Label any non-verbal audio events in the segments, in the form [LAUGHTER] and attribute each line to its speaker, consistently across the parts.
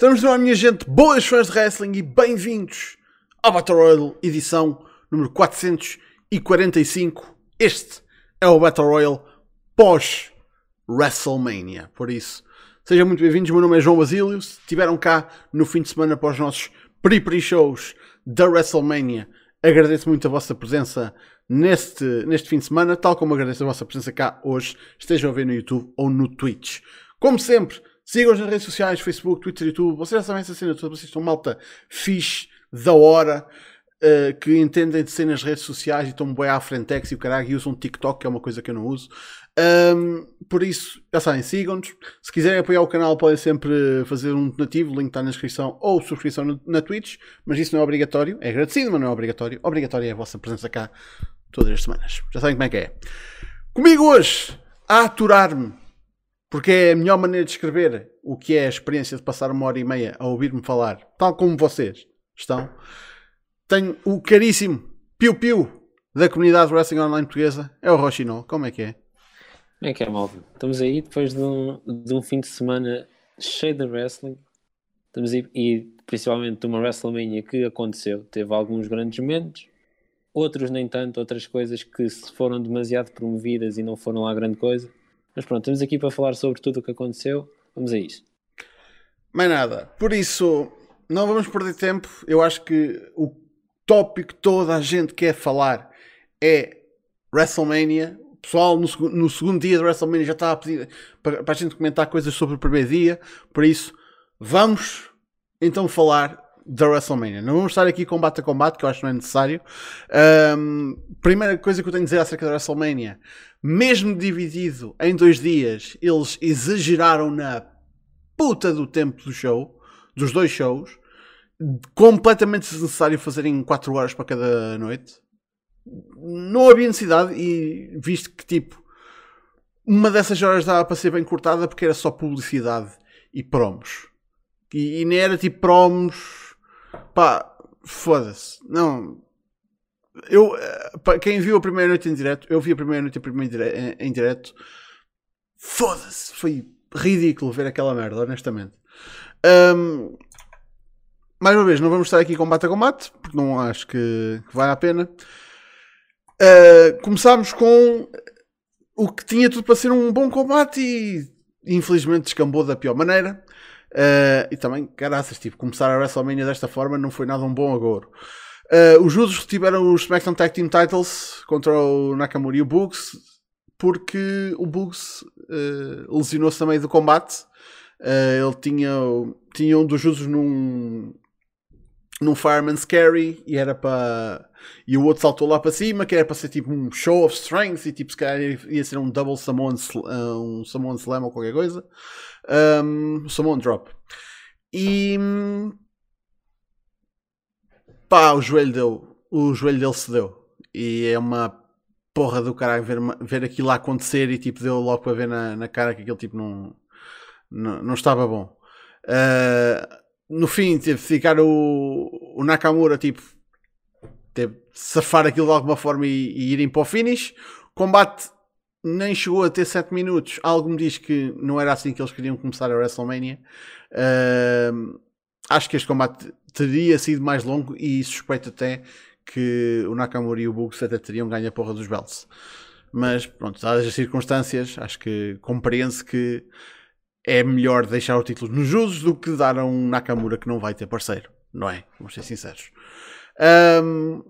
Speaker 1: Estamos no ar, minha gente, boas fãs de wrestling e bem-vindos ao Battle Royale edição número 445. Este é o Battle Royale pós WrestleMania. Por isso, sejam muito bem-vindos. Meu nome é João Basílio. Estiveram cá no fim de semana para os nossos pre-pre-shows da WrestleMania. Agradeço muito a vossa presença neste, neste fim de semana, tal como agradeço a vossa presença cá hoje, estejam a ver no YouTube ou no Twitch. Como sempre, sigam-nos nas redes sociais, Facebook, Twitter, YouTube. Vocês já sabem essa cena toda, vocês estão malta fixe, da hora, uh, que entendem de ser nas redes sociais e estão bem à frentex e o caralho, e usam TikTok, que é uma coisa que eu não uso. Um, por isso, já sabem, sigam-nos. Se quiserem apoiar o canal, podem sempre fazer um donativo, o link está na descrição, ou subscrição no, na Twitch, mas isso não é obrigatório. É agradecido, mas não é obrigatório. Obrigatório é a vossa presença cá todas as semanas. Já sabem como é que é. Comigo hoje, a aturar-me, porque é a melhor maneira de escrever o que é a experiência de passar uma hora e meia a ouvir-me falar, tal como vocês estão. Tenho o caríssimo Piu Piu da comunidade Wrestling Online portuguesa, é o Rochinol. Como é que é?
Speaker 2: Como é que é, malta? Estamos aí depois de um, de um fim de semana cheio de wrestling. Estamos aí, e principalmente de uma WrestleMania que aconteceu. Teve alguns grandes momentos, outros nem tanto, outras coisas que se foram demasiado promovidas e não foram lá grande coisa. Mas pronto, estamos aqui para falar sobre tudo o que aconteceu. Vamos a isso.
Speaker 1: Mais nada. Por isso, não vamos perder tempo. Eu acho que o tópico que toda a gente quer falar é WrestleMania. O pessoal no, no segundo dia de WrestleMania já estava a pedir para, para a gente comentar coisas sobre o primeiro dia. Por isso, vamos então falar da WrestleMania. Não vamos estar aqui combate a combate, que eu acho que não é necessário. Um, primeira coisa que eu tenho a dizer acerca da WrestleMania, mesmo dividido em dois dias, eles exageraram na puta do tempo do show, dos dois shows, completamente desnecessário fazerem 4 horas para cada noite. Não havia necessidade, e visto que tipo uma dessas horas dava para ser bem cortada porque era só publicidade e promos. E, e nem era tipo promos Pá, foda-se. Não. Eu, eh, pá, quem viu a primeira noite em direto, eu vi a primeira noite em, direto. Foda-se. Foi ridículo ver aquela merda, honestamente. Um, mais uma vez, não vamos estar aqui combate a combate, porque não acho que, que vale a pena. Uh, começámos com o que tinha tudo para ser um bom combate e infelizmente descambou da pior maneira. Uh, e também, caraças, tipo, começar a WrestleMania desta forma não foi nada um bom agouro. Uh, os Judos retiveram os SmackDown Tag Team Titles contra o Nakamura e o Bugs porque o Bugs uh, lesionou-se no meio do combate. ele tinha, tinha um dos Judos num, num Fireman's Carry e era para. E o outro saltou lá para cima, que era para ser tipo um show of strength e tipo se calhar ia ser um double Samoan, um Samoan Slam ou qualquer coisa um, Drop. E pá, o joelho deu, o joelho dele cedeu. E é uma porra do caralho ver, ver aquilo acontecer e tipo deu logo para ver na, na cara que aquele tipo não, não, não estava bom. Uh, no fim teve de ficar o, o Nakamura tipo teve de safar aquilo de alguma forma e, e irem para o finish. Combate nem chegou a ter 7 minutos. Algo me diz que não era assim que eles queriam começar a WrestleMania. Uh, acho que este combate teria sido mais longo e suspeito até que o Nakamura e o Bugs até teriam ganho a porra dos belts. Mas pronto, dadas as circunstâncias, acho que compreende-se que é melhor deixar o título nos usos do que dar a um Nakamura que não vai ter parceiro, não é? Vamos ser sinceros. Um,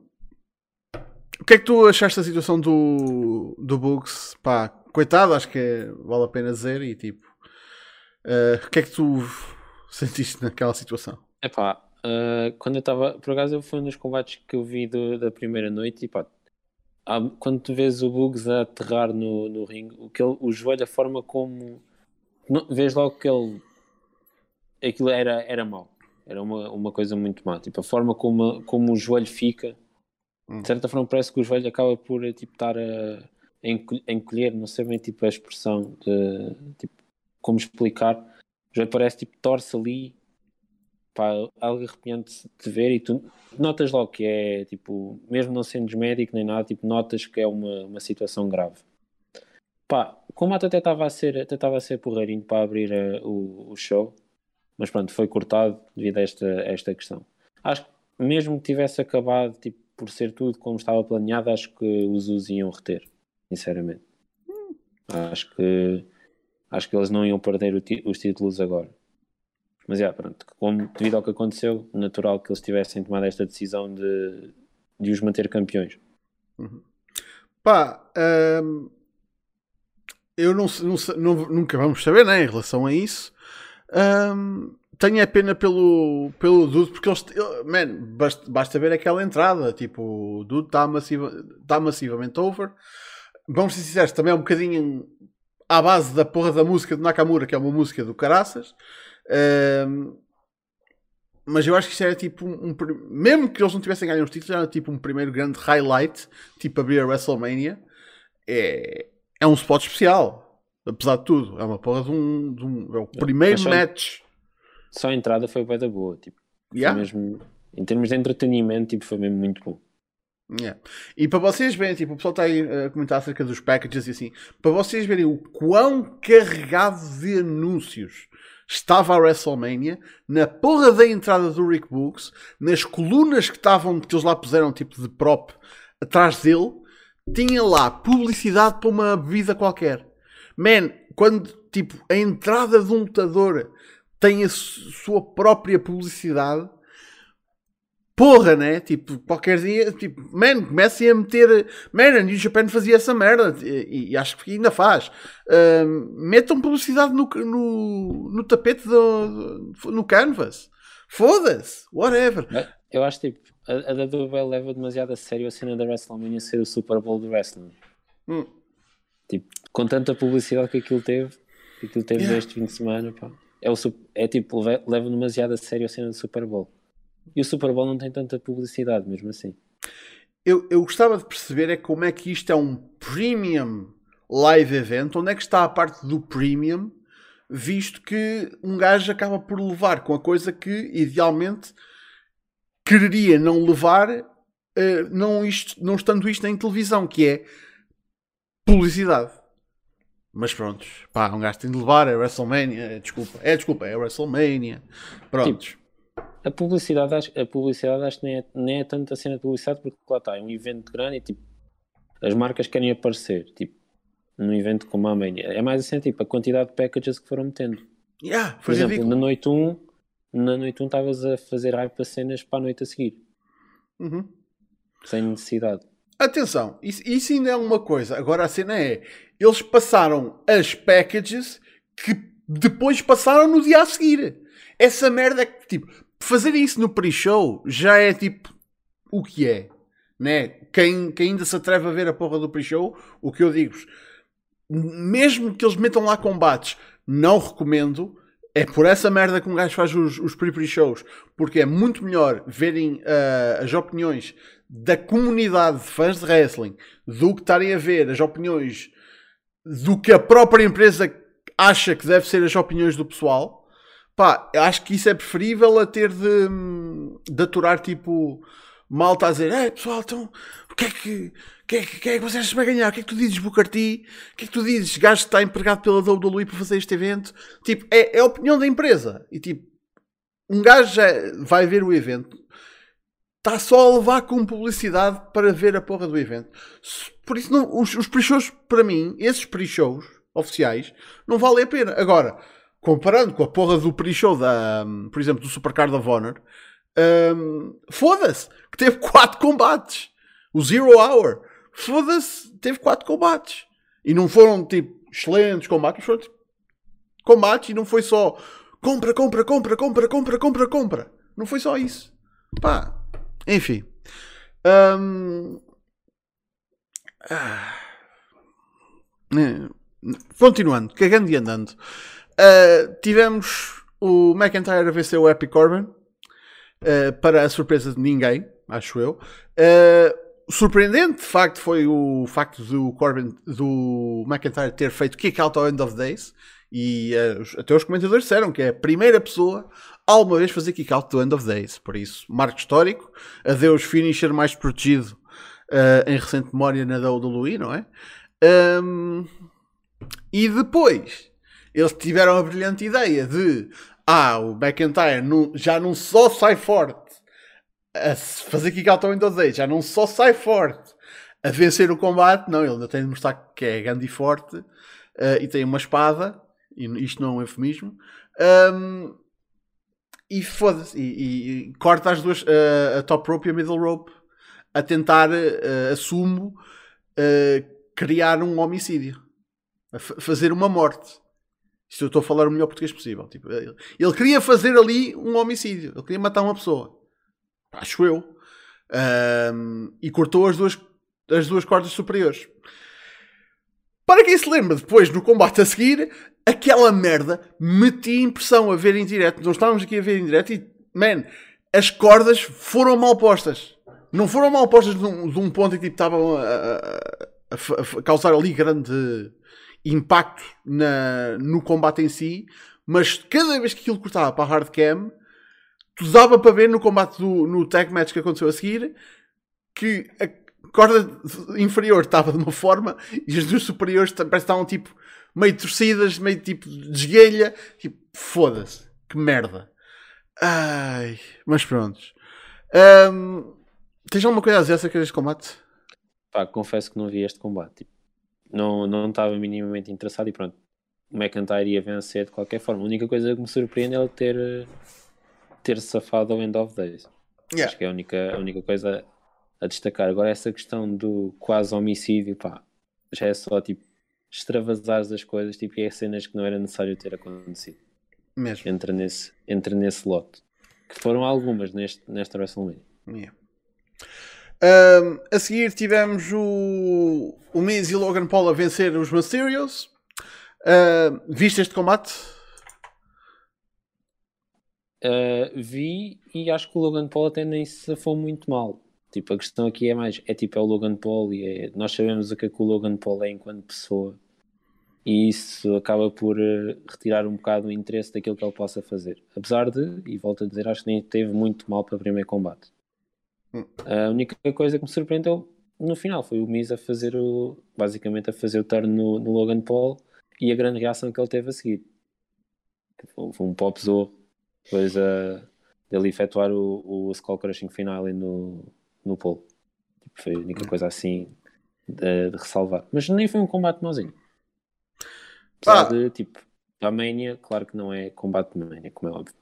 Speaker 1: o que é que tu achaste da situação do, do Bugs? Pá, coitado, acho que vale a pena dizer. E tipo, uh, o que é que tu sentiste naquela situação?
Speaker 2: É pá, uh, quando eu estava, por acaso, eu fui um dos combates que eu vi do, da primeira noite. E pá, há, quando tu vês o Bugs a aterrar no, no ringue, o, que ele, o joelho, a forma como não, vês logo que ele aquilo era, era mau. Era uma, uma coisa muito má. Tipo, a forma como, como o joelho fica de certa forma parece que o joelho acaba por tipo, estar a, encolher, não sei bem tipo, a expressão de tipo, como explicar. O joelho parece tipo torce ali, pá, algo arrepiante de ver e tu notas logo que é tipo, mesmo não sendo médico nem nada, tipo, notas que é uma, uma situação grave. Pá, o combate até estava a ser, até estava a ser porreirinho para abrir uh, o, o show, mas pronto, foi cortado devido a esta, a esta questão. Acho que mesmo que tivesse acabado tipo, por ser tudo como estava planeado, acho que os Us iam reter, sinceramente. Acho que acho que eles não iam perder os títulos agora. Mas é, pronto, como, devido ao que aconteceu, natural que eles tivessem tomado esta decisão de, de os manter campeões.
Speaker 1: Uhum. Pá, hum, eu não, não, nunca vamos saber né, em relação a isso. Hum, tenho a pena pelo, pelo Dude, porque eles, man, basta, basta ver aquela entrada. Tipo, o Dude está massiva, tá massivamente over. Vamos ser sinceros, também é um bocadinho à base da porra da música de Nakamura, que é uma música do Caraças. Um, mas eu acho que isto era tipo um, um, Mesmo que eles não tivessem ganho os títulos, era tipo um primeiro grande highlight, tipo abrir a WrestleMania. É, é um spot especial, apesar de tudo. É uma porra de um. De um é o primeiro só, match.
Speaker 2: Só a entrada foi bem da boa, tipo. Yeah. mesmo, em termos de entretenimento, tipo, foi mesmo muito bom.
Speaker 1: Yeah. E para vocês verem, tipo, o pessoal está aí a comentar acerca dos packages e assim, para vocês verem o quão carregado de anúncios estava a WrestleMania, na porra da entrada do Rick Books, nas colunas que estavam, que eles lá puseram tipo de prop atrás dele, tinha lá publicidade para uma bebida qualquer. Man, quando tipo a entrada de um lutador tem a sua própria publicidade, porra, né? Tipo, qualquer dia, tipo, man, comecem a meter. Man, a New Japan fazia essa merda e, e acho que ainda faz. Uh, metam publicidade no, no, no tapete, do, no canvas. Foda-se, whatever.
Speaker 2: Eu acho tipo, a, a WWE leva demasiado a sério a cena da WrestleMania ser o Super Bowl do wrestling. Hum. Tipo, com tanta publicidade que aquilo teve, que aquilo teve yeah. este fim de semana, pá. É, o, é tipo, leva demasiado a sério a cena do Super Bowl. E o Super Bowl não tem tanta publicidade, mesmo assim.
Speaker 1: Eu, eu gostava de perceber é como é que isto é um premium live event, onde é que está a parte do premium, visto que um gajo acaba por levar com a coisa que idealmente quereria não levar, uh, não, isto, não estando isto em televisão, que é publicidade. Mas pronto, pá, um gajo tem de levar, é WrestleMania, é, desculpa, é desculpa, é WrestleMania. Prontos. Tipo,
Speaker 2: a publicidade, acho, a publicidade acho que nem é, nem é tanto a cena de publicidade, porque lá está, é um evento grande e tipo, as marcas querem aparecer, tipo, num evento como a Mania. É mais assim, tipo, a quantidade de packages que foram metendo.
Speaker 1: Yeah,
Speaker 2: Por exemplo, ridículo. na noite 1, na noite 1 estavas a fazer hype para cenas para a noite a seguir.
Speaker 1: Uhum.
Speaker 2: Sem necessidade.
Speaker 1: Atenção, isso, isso ainda é uma coisa. Agora a cena é, eles passaram as packages que depois passaram no dia a seguir. Essa merda é que, tipo, fazer isso no pre-show já é tipo o que é. Né? Quem, quem ainda se atreve a ver a porra do pre-show, o que eu digo, mesmo que eles metam lá combates, não recomendo. É por essa merda que um gajo faz os, os pre-pre-shows, porque é muito melhor verem uh, as opiniões da comunidade de fãs de wrestling do que estarem a ver as opiniões do que a própria empresa acha que deve ser as opiniões do pessoal. Pá, acho que isso é preferível a ter de, de aturar tipo malta a dizer, ei pessoal, então o que é que, é que, é que vocês vai ganhar? O que é que tu dizes, T? O que é que tu dizes, gajo que está empregado pela WWE para fazer este evento? Tipo, é, é a opinião da empresa. E tipo, um gajo vai ver o evento, está só a levar com publicidade para ver a porra do evento. Por isso, não, os, os pre-shows, para mim, esses pre-shows oficiais, não valem a pena. Agora, comparando com a porra do pre-show da, por exemplo, do Supercard of Honor, um, foda-se, que teve [LAUGHS] 4 combates. O Zero Hour, foda-se, teve 4 combates. E não foram tipo excelentes combates, foram tipo, combates e não foi só compra, compra, compra, compra, compra, compra, compra. Não foi só isso. Pá, enfim. Um, ah, né, continuando, cagando e andando. Uh, tivemos o McIntyre a vencer o Epic Corbin, uh, para a surpresa de ninguém, acho eu. Uh, surpreendente, de facto, foi o facto do Corbin, do McIntyre ter feito kick out ao end of days. E até os comentadores disseram que é a primeira pessoa a alguma vez fazer kick out do end of days. Por isso, marco histórico. Adeus, finisher mais protegido em recente memória na WWE, não é? Um, e depois eles tiveram a brilhante ideia de Ah, o McIntyre não, já não só sai forte a fazer kick out ao Windows 8, já não só sai forte a vencer o combate, não, ele ainda tem de mostrar que é grande e forte uh, e tem uma espada, e isto não é um eufemismo. Um, e foda-se, e, e, corta as duas, uh, a top rope e a middle rope, a tentar, uh, assumo, criar um homicídio, a fazer uma morte. Isto eu estou a falar o melhor português possível. Tipo, ele, ele, queria fazer ali um homicídio, ele queria matar uma pessoa, acho eu, um, e cortou as duas, as duas cordas superiores. Para quem se lembra, depois no combate a seguir, aquela merda metia impressão a ver em direto. Nós estávamos aqui a ver em direto e, man, as cordas foram mal postas. Não foram mal postas de um, de um ponto em que tipo, estavam a, a, a, causar ali grande impacto na, no combate em si, mas cada vez que aquilo cortava para a hardcam, tu dava para ver no combate do, no tag match que aconteceu a seguir que a corda inferior estava de uma forma e as duas superiores parece que estavam tipo meio torcidas, meio tipo de esguelha. Tipo, foda-se, que merda. Ai, mas pronto. Um, tens alguma coisa a dizer acerca deste combate?
Speaker 2: Pá, confesso que não vi este combate. Tipo, não, não estava minimamente interessado e pronto. O McIntyre ia vencer de qualquer forma. A única coisa que me surpreende é ele ter, ter safado ao End of Days. Yeah. Acho que é a única, a única coisa a destacar. Agora, essa questão do quase homicídio, pá, já é só tipo extravasares das coisas, tipo, é cenas que não era necessário ter acontecido.
Speaker 1: Mesmo.
Speaker 2: Entra nesse, entra nesse lote. Que foram algumas neste, nesta WrestleMania.
Speaker 1: Yeah. Um, a seguir tivemos o, o Miz e Logan Paul a vencer os Mysterios. Uh, viste este combate?
Speaker 2: Uh, vi e acho que o Logan Paul até nem se foi muito mal. Tipo, a questão aqui é mais, é tipo, é o Logan Paul e é, nós sabemos o que é que o Logan Paul é enquanto pessoa e isso acaba por uh, retirar um bocado o interesse daquilo que ele possa fazer. Apesar de, e volto a dizer, acho que nem teve muito mal para o primeiro combate. Hum. A única coisa que me surpreendeu no final foi o Miz a fazer o, basicamente a fazer o turn no, no Logan Paul e a grande reação que ele teve a seguir. Foi, foi um pop zorro, depois uh, dele efetuar o, o Skull Crushing final no, no polo. Tipo, foi a única coisa assim de, de, ressalvar. Mas nem foi um combate mauzinho. Apesar ah. de, tipo, a Mania, claro que não é combate de Mania, como é óbvio.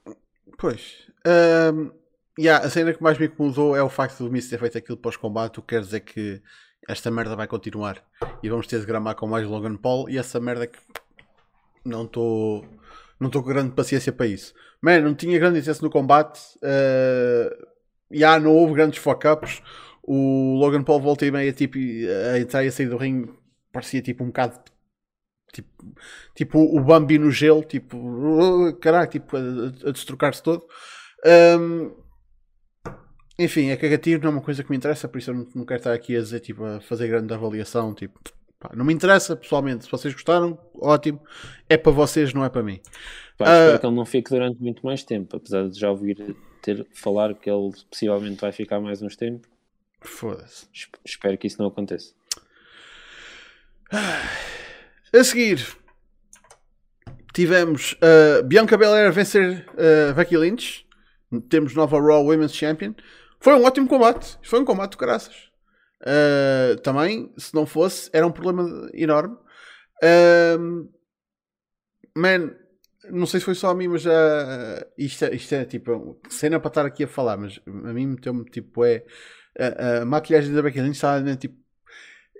Speaker 1: Pois. Um, yeah, a cena que mais me incomodou é o facto do Miz ter feito aquilo pós-combate, o que quer dizer que esta merda vai continuar. E vamos ter de gramar com mais Logan Paul e essa merda que não estou não estou com grande paciência para isso. Mano, não tinha grande interesse no combate. Uh, já não houve grandes fuck-ups. O Logan Paul volta e meia tipo, a entrar e a sair do ringue parecia tipo um bocado tipo, tipo o Bambi no gelo, tipo, caraca, tipo, a, a destrocar-se todo. Um, enfim, a cagativo não é uma coisa que me interessa, por isso eu não, não quero estar aqui a dizer, tipo, a fazer grande avaliação, tipo, pá, não me interessa pessoalmente. Se vocês gostaram, ótimo, é para vocês, não é para mim.
Speaker 2: Pá, espero uh, que ele não fique durante muito mais tempo, apesar de já ouvir ter falar que ele possivelmente vai ficar mais uns tempos.
Speaker 1: Foda-se.
Speaker 2: Espero que isso não aconteça.
Speaker 1: A seguir tivemos uh, Bianca Belair vencer uh, Becky Lynch. Temos nova Raw Women's Champion. Foi um ótimo combate. Foi um combate de graças. Uh, também, se não fosse, era um problema enorme. Uh, man, não sei se foi só a mim, mas uh, isto, é, isto é tipo cena para estar aqui a falar, mas a mim meteu-me tipo é a, a, maquilhagem da Becky Lynch está né, tipo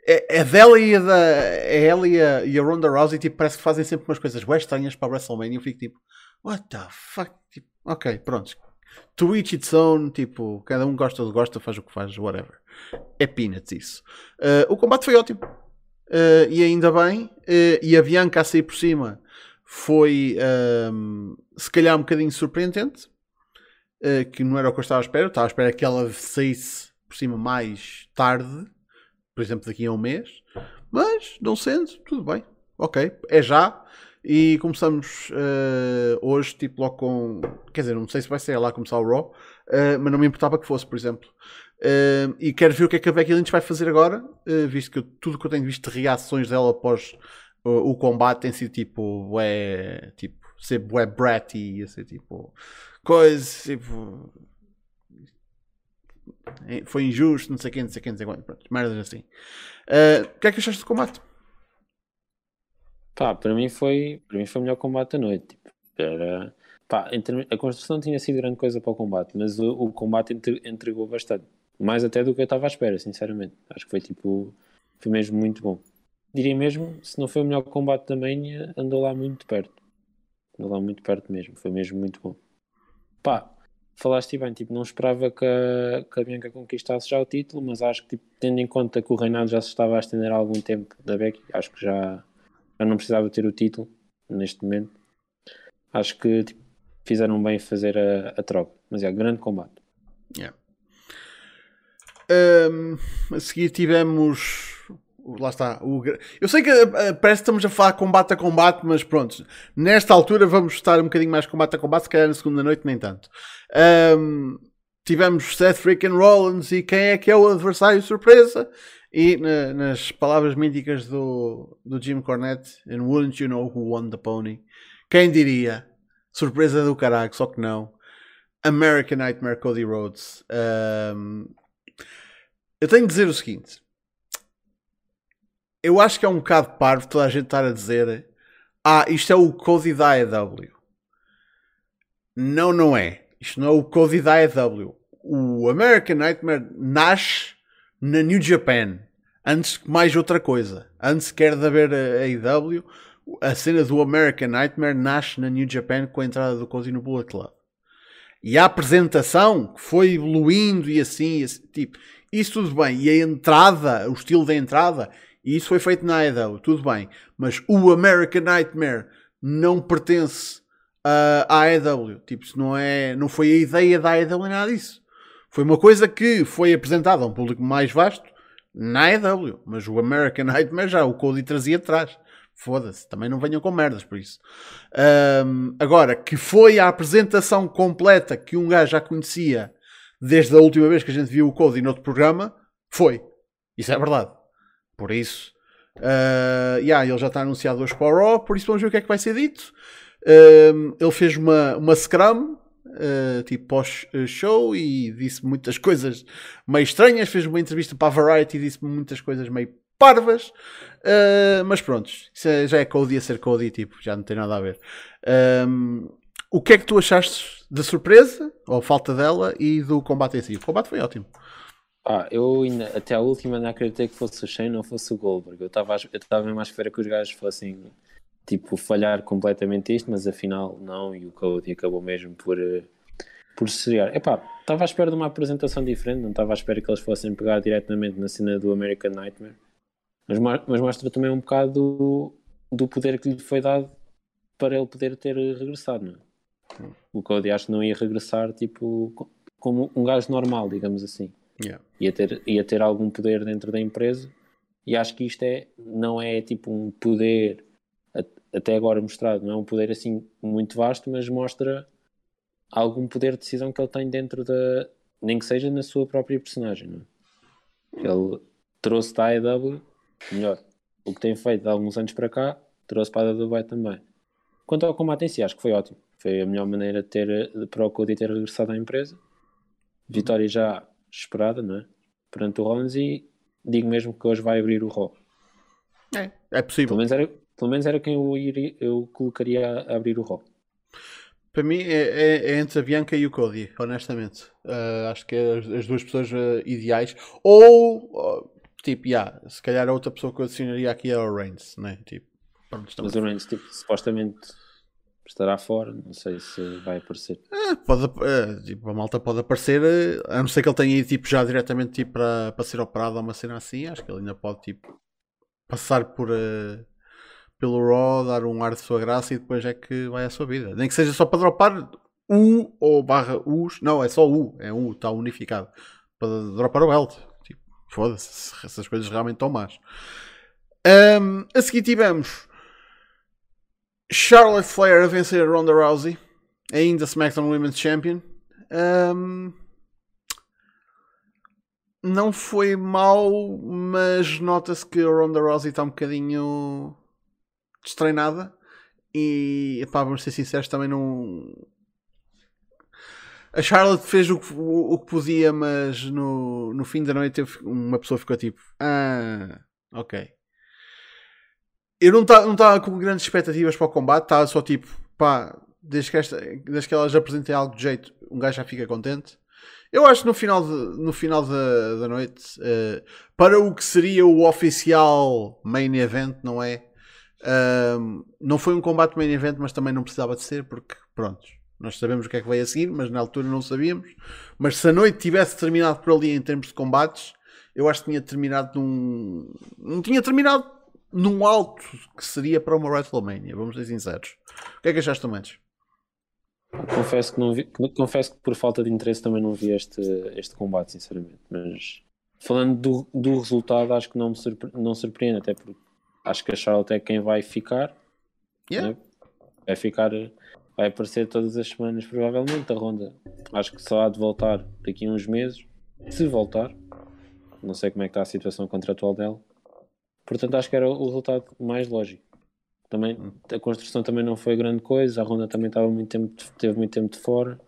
Speaker 1: é, é dela e a da é ela e a, e a Ronda Rousey tipo, parece que fazem sempre umas coisas bem estranhas para a WrestleMania. Eu fico tipo what the fuck? Tipo, ok, pronto to each its own tipo, cada um gosta ou gosta, faz o que faz, whatever. É peanuts isso. Uh, o combate foi ótimo. Uh, e ainda bem. Uh, e a Bianca a sair por cima foi um, se calhar um bocadinho surpreendente, que não era o que eu estava à espera. Eu estava à espera que ela saísse por cima mais tarde, por exemplo, daqui a um mês, mas não sendo, tudo bem, ok, é já. E começamos uh, hoje, tipo, logo com. Quer dizer, não sei se vai ser lá começar o Raw, uh, mas não me importava que fosse, por exemplo. Uh, e quero ver o que é que a Becky Lynch vai fazer agora, visto que eu, tudo que eu tenho visto de reações dela após o, combate tem sido tipo, é tipo ser web bratty, ia ser tipo coisa, tipo foi injusto, não sei quem, não sei quem, não sei quanto, merdas assim. O que é que achaste do combate?
Speaker 2: Pá, para mim foi, para mim foi o melhor combate da noite. Tipo, era, pá, a construção tinha sido grande coisa para o combate, mas o, o combate entregou bastante. Mais até do que eu estava à espera, sinceramente. Acho que foi tipo, foi mesmo muito bom. Diria mesmo, se não foi o melhor combate também, andou lá muito perto. Andou lá muito perto mesmo, foi mesmo muito bom. Pá, falaste bem, tipo, não esperava que a, que a Bianca conquistasse já o título, mas acho que, tipo, tendo em conta que o reinado já se estava a estender há algum tempo da Becky, acho que já, já não precisava ter o título neste momento. Acho que tipo, fizeram bem fazer a, a troca, mas é grande combate.
Speaker 1: Yeah. Um, a seguir tivemos lá está. O... Eu sei que uh, parece que estamos a falar combate a combate, mas pronto, nesta altura vamos estar um bocadinho mais combate a combate, se calhar na segunda noite nem tanto. Um, tivemos Seth Freaking Rollins e quem é que é o adversário surpresa? E na, nas palavras míticas do, do Jim Cornette, and wouldn't you know who won the pony? Quem diria? Surpresa do caralho, só que não. American Nightmare Cody Rhodes. Um, eu tenho de dizer o seguinte eu acho que é um bocado parvo toda a gente estar a dizer ah, isto é o Cody da AEW. Não, não é. Isto não é o Cody da AEW. O American Nightmare nasce na New Japan. Antes que mais outra coisa. Antes quer de haver a AEW, a cena do American Nightmare nasce na New Japan com a entrada do Cody no Bullet Club. E a apresentação que foi evoluindo e assim, assim, tipo, isso tudo bem. E a entrada, o estilo da entrada, e isso foi feito na AEW, tudo bem. Mas o American Nightmare não pertence uh, à AEW. Tipo, não, é, não foi a ideia da AEW nada disso. Foi uma coisa que foi apresentada a um público mais vasto na AEW. Mas o American Nightmare já o Cody trazia atrás. Foda-se, também não venham com merdas por isso. Um, agora, que foi a apresentação completa que um gajo já conhecia desde a última vez que a gente viu o Cody no outro programa, foi. Isso é verdade. Por isso, uh, yeah, ele já está anunciado hoje para o Raw, por isso vamos ver o que é que vai ser dito. Uh, ele fez uma, uma scrum, uh, tipo pós-show, e disse muitas coisas meio estranhas. Fez uma entrevista para a Variety e disse muitas coisas meio parvas. Uh, mas pronto, isso é, já é Cody a ser Cody, tipo, já não tem nada a ver. Um, o que é que tu achaste da surpresa, ou falta dela, e do combate em si? O combate foi ótimo.
Speaker 2: Ah, eu ainda, até a última não acreditei que fosse o Shane ou fosse o Goldberg. Eu estava mesmo à espera que os gajos fossem tipo falhar completamente isto, mas afinal não, e o Cody acabou mesmo por, eh, por seriar. Epá, estava à espera de uma apresentação diferente, não estava à espera que eles fossem pegar diretamente na cena do American Nightmare. Mas, mas mostra também um bocado do, do poder que lhe foi dado para ele poder ter regressado, não é? O Cody acho que não ia regressar tipo como um gajo normal, digamos assim.
Speaker 1: Yeah.
Speaker 2: Ia, ter, ia ter algum poder dentro da empresa e acho que isto é, não é tipo um poder até agora mostrado, não é um poder assim muito vasto, mas mostra algum poder de decisão que ele tem dentro da. nem que seja na sua própria personagem. Não é? Ele trouxe da AEW, melhor, o que tem feito há alguns anos para cá, trouxe para a AEW também. Quanto ao combate em si, acho que foi ótimo. Foi a melhor maneira de ter, para o Cody ter regressado à empresa. Vitória já esperada, não é? Perante o Rollins e digo mesmo que hoje vai abrir o Raw.
Speaker 1: É, é possível.
Speaker 2: Pelo menos era, pelo menos era quem eu, iria, eu colocaria a abrir o Raw.
Speaker 1: Para mim é, é, é, entre a Bianca e o Cody, honestamente. Uh, acho que é as, as duas pessoas uh, ideais. Ou, uh, tipo, yeah, se calhar a outra pessoa que eu adicionaria aqui é o Reigns, né? Tipo,
Speaker 2: pronto, Mas o Reigns, tipo, supostamente estará fora, não sei se vai aparecer.
Speaker 1: É, pode, é, tipo, a malta pode aparecer, eh, a não ser que ele tenha ido tipo, já diretamente tipo, para, para ser operado ou uma cena assim, acho que ele ainda pode tipo, passar por, uh, pelo Raw, dar um ar de sua graça e depois é que vai a sua vida. Nem que seja só para dropar U ou barra Us, não, é só U, é U, está unificado, para dropar o belt. Tipo, foda-se, essas coisas realmente estão más. Um, a seguir tivemos Charlotte Flair a vencer a Ronda Rousey, ainda SmackDown Women's Champion. Um, não foi mal, mas nota-se que a Ronda Rousey está um bocadinho destreinada. E pá, vamos ser sinceros, também não. A Charlotte fez o que, o, o que podia, mas no, no fim da noite uma pessoa ficou tipo: Ah, ok. Eu não estava não com grandes expectativas para o combate, estava só tipo: pá, desde que, esta, desde que elas apresentem algo de jeito, um gajo já fica contente. Eu acho que no final, de, no final da, da noite, uh, para o que seria o oficial main event, não é? Uh, não foi um combate main event, mas também não precisava de ser, porque pronto, nós sabemos o que é que vai a seguir, mas na altura não sabíamos. Mas se a noite tivesse terminado por ali em termos de combates, eu acho que tinha terminado num. Não tinha terminado num alto que seria para uma WrestleMania, vamos ser sinceros. O que é que achaste, Tomantes?
Speaker 2: Confesso que, não vi, confesso que por falta de interesse também não vi este, este combate, sinceramente. Mas falando do, do resultado, acho que não me surpre, não surpreende, até porque acho que a Charlotte é quem vai ficar. Yeah. Né? Vai ficar, vai aparecer todas as semanas, provavelmente. A Ronda acho que só há de voltar daqui a uns meses, se voltar. Não sei como é que está a situação contratual dela. Portanto, acho que era o resultado mais lógico. Também, a construção também não foi grande coisa, a Ronda também estava muito tempo, teve muito tempo de fora,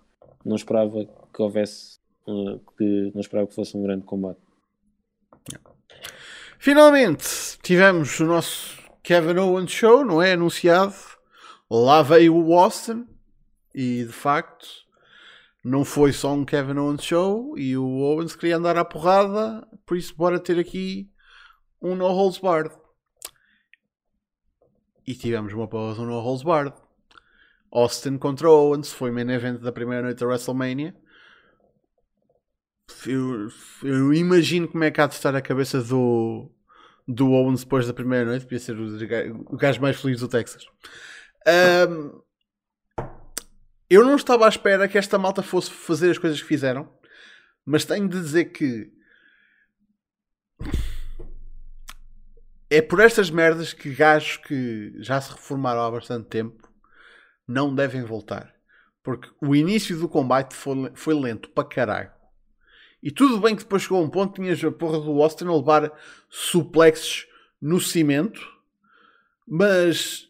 Speaker 2: não esperava que houvesse, uh, que, não esperava que fosse um grande combate.
Speaker 1: Finalmente tivemos o nosso Kevin Owens Show, não é? Anunciado. Lá veio o Austin e de facto não foi só um Kevin Owens Show e o Owens queria andar à porrada, por isso bora ter aqui um No Holds Barred. E tivemos uma pausa no Holds Barred. Austin contra Owens foi main event da primeira noite da WrestleMania. Eu, eu, imagino como é que há de estar a cabeça do, do Owens depois da primeira noite. Podia ser o, o gajo mais feliz do Texas. Um, eu não estava à espera que esta malta fosse fazer as coisas que fizeram, mas tenho de dizer que é por estas merdas que gajos que já se reformaram há bastante tempo não devem voltar. Porque o início do combate foi, foi lento para caralho. E tudo bem que depois chegou a um ponto tinhas a porra do Austin a levar suplexes no cimento. Mas,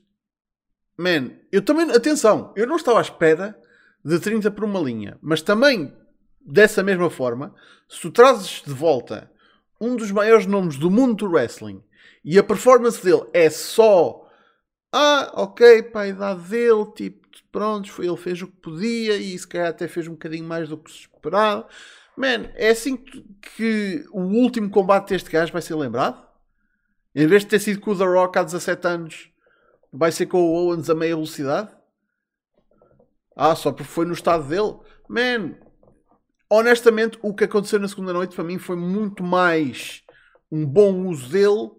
Speaker 1: man, eu também, atenção, eu não estava à espera de 30 por uma linha. Mas também, dessa mesma forma, se tu trazes de volta um dos maiores nomes do mundo do wrestling e a performance dele é só ah, ok, para a idade dele, tipo, pronto, ele fez o que podia e se calhar até fez um bocadinho mais do que se esperava. Man, é assim que o último combate deste gajo vai ser lembrado? Em vez de ter sido com o The Rock há 17 anos, vai ser com o Owens a meia velocidade? Ah, só porque foi no estado dele? Man, honestamente, o que aconteceu na segunda noite para mim foi muito mais um bom uso dele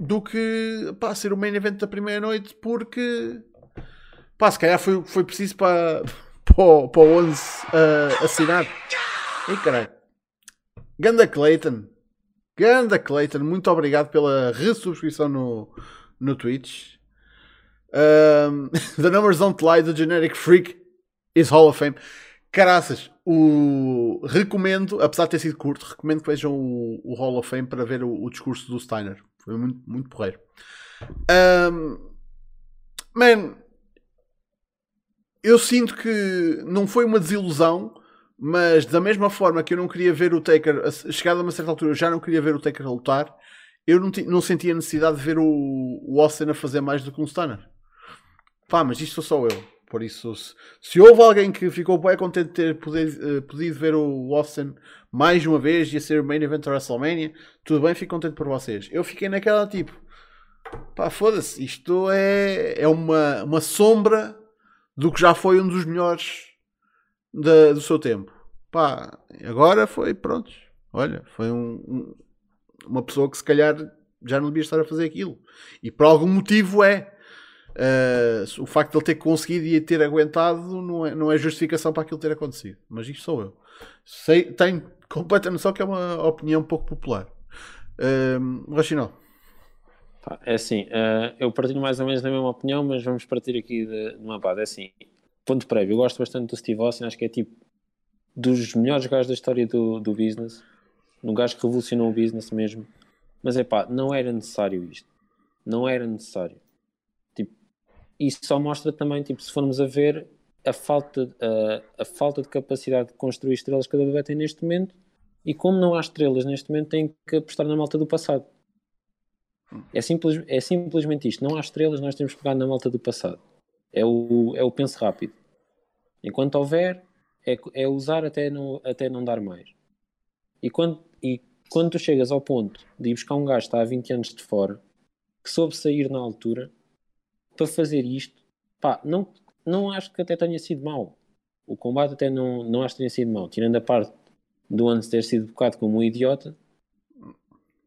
Speaker 1: do que pá, ser o main event da primeira noite, porque pá, se calhar foi, foi preciso para, para, o 11 uh, assinar. E caralho, Ganda Clayton, Ganda Clayton, muito obrigado pela resubscrição no, no Twitch. Um, [LAUGHS] the numbers don't lie, the genetic freak is Hall of Fame. Caraças, o recomendo, apesar de ter sido curto, recomendo que vejam o, o Hall of Fame para ver o, o discurso do Steiner. Foi muito, muito porreiro. Um, man, eu sinto que não foi uma desilusão, mas da mesma forma que eu não queria ver o Taker, chegado a uma certa altura, eu já não queria ver o Taker a lutar, eu não, não sentia necessidade de ver o, o Austin a fazer mais do que um Stunner. Pá, mas isto sou só eu. Por isso, se, se houve alguém que ficou bem contente de ter podido, uh, podido ver o Austin mais uma vez e a ser o main event da WrestleMania, tudo bem, fico contente por vocês. Eu fiquei naquela tipo, pá, foda-se, isto é, é uma, uma sombra do que já foi um dos melhores do seu tempo. Pá, agora foi, pronto, olha, foi um, um, uma pessoa que se calhar já não devia estar a fazer aquilo. E por algum motivo é. Uh, o facto de ele ter conseguido e ter aguentado não é, não é justificação para aquilo ter acontecido. Mas isto sou eu. Sei, tenho completa noção que é uma opinião pouco popular. Uh, Racional.
Speaker 2: É assim, uh, eu partilho mais ou menos da mesma opinião, mas vamos partir aqui de, de uma base. É assim, ponto prévio, eu gosto bastante do Steve Austin, acho que é tipo dos melhores gajos da história do, do business, um gajo que revolucionou o business mesmo. Mas é pá, não era necessário isto. Não era necessário isso só mostra também, tipo, se formos a ver a falta, a, a falta de capacidade de construir estrelas que a WWE tem neste momento e como não há estrelas neste momento, tem que apostar na malta do passado. É, simples, é simplesmente isto. Não há estrelas, nós temos que pegar na malta do passado. É o, é o penso rápido. Enquanto houver, é, é usar até não, até não dar mais. E quando, e quando tu chegas ao ponto de ir buscar um gajo que está há 20 anos de fora, que soube sair na altura, para fazer isto, pá, não, não acho que até tenha sido mau. O combate até não, não acho que tenha sido mau. Tirando a parte do ano ter sido bocado como um idiota,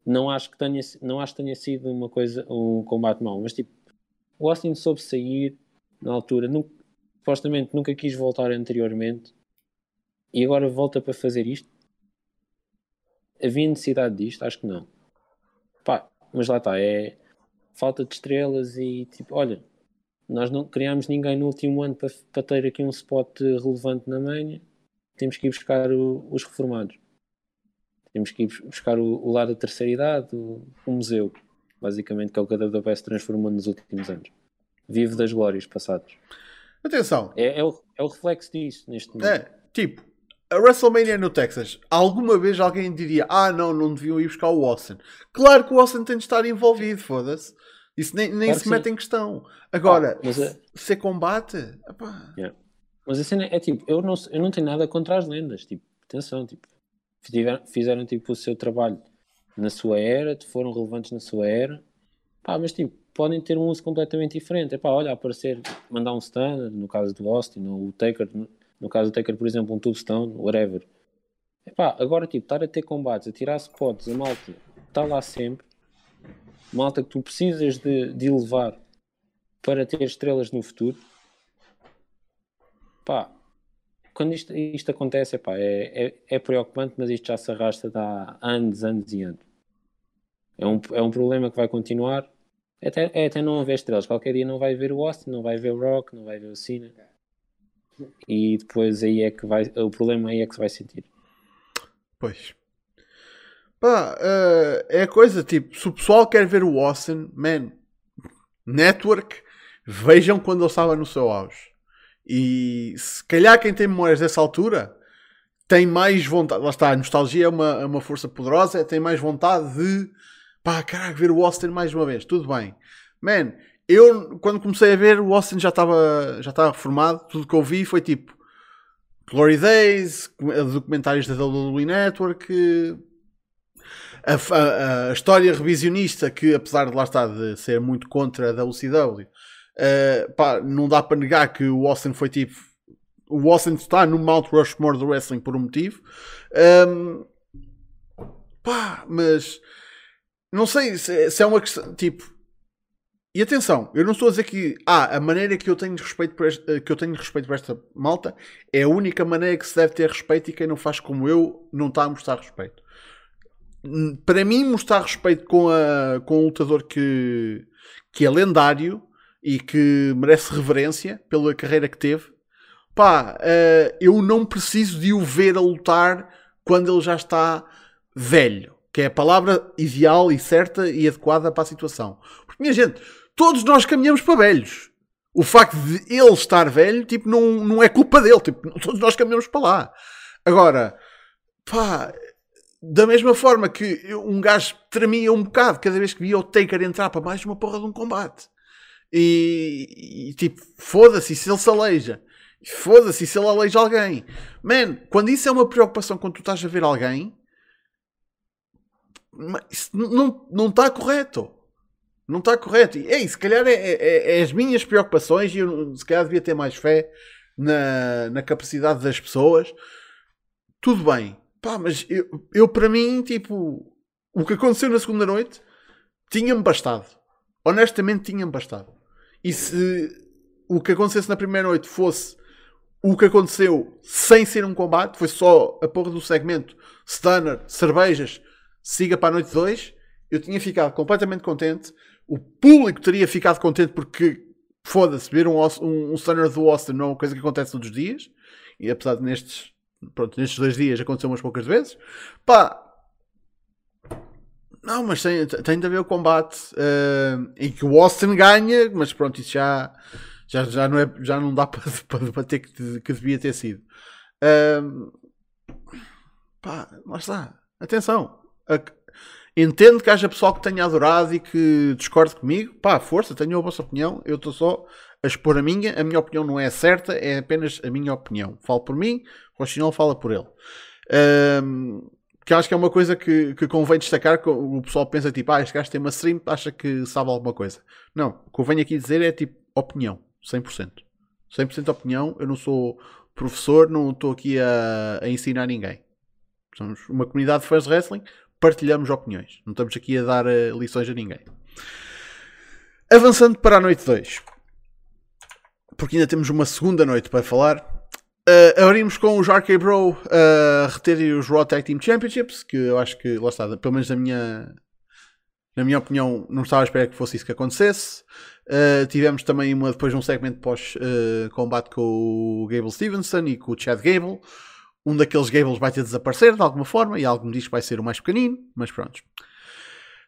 Speaker 2: não acho que tenha, não acho que tenha sido uma coisa, um combate mau. Mas tipo, o Austin soube sair na altura, nunca, supostamente nunca quis voltar anteriormente e agora volta para fazer isto. Havia necessidade disto? Acho que não. Pá, mas lá está, é falta de estrelas e tipo, olha, nós não criámos ninguém no último ano para, para ter aqui um spot relevante na manha, temos que ir buscar o, os reformados. Temos que ir buscar o, o lado da terceira idade, o, o, museu, basicamente, que é o que a WWE se transformou nos últimos anos. Vive das glórias passadas.
Speaker 1: Atenção.
Speaker 2: É, é, o, é o reflexo disso neste momento.
Speaker 1: É, tipo, a WrestleMania no Texas, alguma vez alguém diria: Ah, não, não deviam ir buscar o Austin. Claro que o Austin tem de estar envolvido, foda-se. Isso nem, nem claro se mete em questão. Agora, ah, a... se combate.
Speaker 2: Yeah. Mas a cena é tipo: eu não, eu não tenho nada contra as lendas. Tipo, atenção, tipo, fizeram, tipo, o seu trabalho na sua era, foram relevantes na sua era, pá, mas tipo, podem ter um uso completamente diferente. É pá, olha, aparecer, mandar um stun, no caso do Austin, ou o Taker, no, caso do Taker, por exemplo, um Tubestone, whatever. É pá, agora tipo, estar a ter combates, a tirar spots, a malta está lá sempre, malta que tu precisas de, de elevar para ter estrelas no futuro. Pá, quando isto, isto acontece, epá, é, é, é preocupante, mas isto já se arrasta há anos, anos e anos. É um, é um problema que vai continuar. Até, é até não haver estrelas. Qualquer dia não vai ver o Austin, não vai ver o Rock, não vai ver o Cena. E depois aí é que vai. O problema aí é que se vai sentir.
Speaker 1: Pois. Pá, uh, é coisa tipo: se o pessoal quer ver o Austin, man, network, vejam quando ele estava no seu auge. E se calhar quem tem memórias dessa altura tem mais vontade. Lá está, a nostalgia é uma, é uma força poderosa, tem mais vontade de pá, caraca, ver o Austin mais uma vez. Tudo bem. Man, eu quando comecei a ver, o Austin já estava já estava reformado. Tudo que eu vi foi tipo Glory Days, documentários da WWE Network. A, a, a, história revisionista que apesar de lá estar de ser muito contra a WCW Uh, pá, não dá para negar que o Austin foi tipo. O Austin está no Mount Rushmore do wrestling por um motivo. Um, pá, mas não sei se, se, é uma questão. Tipo, e atenção, eu não estou a dizer que ah, a maneira que eu tenho respeito por esta, que eu tenho respeito por esta malta é a única maneira que se deve ter respeito e quem não faz como eu não está a mostrar respeito. Para mim, mostrar respeito com, a, com um lutador que, que é lendário e que merece reverência pela carreira que teve, pá, uh, eu não preciso de o ver a lutar quando ele já está velho, que é a palavra ideal e certa e adequada para a situação. Porque, minha gente, todos nós caminhamos para velhos. O facto de ele estar velho, tipo, não, não é culpa dele, tipo, [LAUGHS] todos nós caminhamos para lá. Agora, pá, da mesma forma que um gajo tremia um bocado cada vez que via o Taker entrar para mais uma porra de um combate. E, e tipo, foda-se se ele se aleija. Foda-se se ele aleija alguém. Man, quando isso é uma preocupação quando tu estás a ver alguém, não está correto. Não está correto. E ei, se calhar é, é, é, as minhas preocupações e eu se calhar devia ter mais fé na, na capacidade das pessoas. Tudo bem. Pá, mas eu, eu para mim, tipo, o que aconteceu na segunda noite tinha-me bastado. Honestamente, tinha-me bastado. E se o que acontecesse na primeira noite fosse o que aconteceu sem ser um combate, foi só a porra do segmento Stunner, cervejas, siga para a noite 2, eu tinha ficado completamente contente. O público teria ficado contente porque, foda-se, ver um, um, um Stunner do Austin não é uma coisa que acontece todos os dias. E apesar de nestes, pronto, nestes dois dias aconteceu umas poucas vezes. Pá, Não, mas tem, tem de haver o combate uh, em que o Austin ganha, mas pronto, isso já, já, já, não, é, já não dá [LAUGHS] para, para debater que, que devia ter sido. Uh, pá, lá está. Atenção. Entendo que haja pessoal que tenha adorado e que discorde comigo. Pá, força, tenho a vossa opinião. Eu estou só a expor a minha. A minha opinião não é certa, é apenas a minha opinião. Falo por mim, o Rochinol fala por ele. Um, que acho que é uma coisa que, que convém destacar. Que o pessoal pensa tipo, ah, este gajo tem uma stream, acha que sabe alguma coisa. Não, o que eu venho aqui dizer é tipo opinião, 100%. 100% opinião. Eu não sou professor, não estou aqui a, a ensinar ninguém. Somos uma comunidade de fãs de wrestling, partilhamos opiniões. Não estamos aqui a dar uh, lições a ninguém. Avançando para a noite 2. Porque ainda temos uma segunda noite para falar. Uh, abrimos com os RK Bro a uh, reterem os Raw Tag Team Championships, que eu acho que, lá está, pelo menos na minha, na minha opinião, não estava a esperar que fosse isso que acontecesse. Uh, tivemos também uma, depois um segmento pós-combate com o Gable Stevenson e com o Chad Gable. Um daqueles Gables vai ter de desaparecer de alguma forma e algo me diz que vai ser o mais pequenino, mas pronto.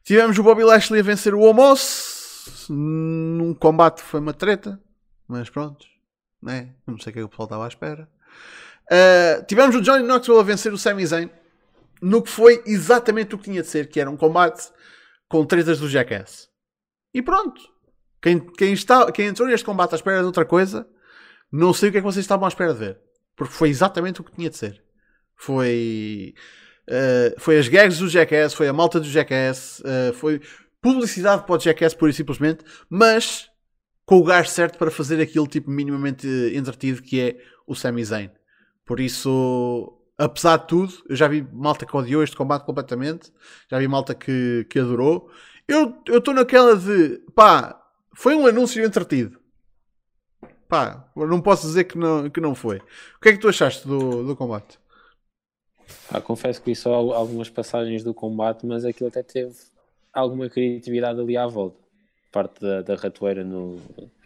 Speaker 1: Tivemos o Bobby Lashley a vencer o Omos. Num combate foi uma treta, mas pronto né? Não sei o que, é que o pessoal estava à espera. Uh, tivemos o Johnny Knoxville a vencer o Sami Zayn no que foi exatamente o que tinha de ser, que era um combate com tretas do Jackass. E pronto. Quem, quem, está, quem entrou neste combate à espera de outra coisa, não sei o que é que vocês estavam à espera de ver. Porque foi exatamente o que tinha de ser. Foi. Uh, foi as gags do Jackass, foi a malta do Jackass, uh, foi publicidade para o Jackass pura e simplesmente, mas com o gajo certo para fazer aquilo tipo minimamente entretido que é o Sami Zayn. Por isso, apesar de tudo, eu já vi malta que odiou este combate completamente, já vi malta que, que adorou. Eu estou naquela de pá, foi um anúncio entretido. Pá, não posso dizer que não, que não foi. O que é que tu achaste do, do combate?
Speaker 2: Ah, confesso que vi só algumas passagens do combate, mas aquilo até teve alguma criatividade ali à volta parte da, da ratoeira no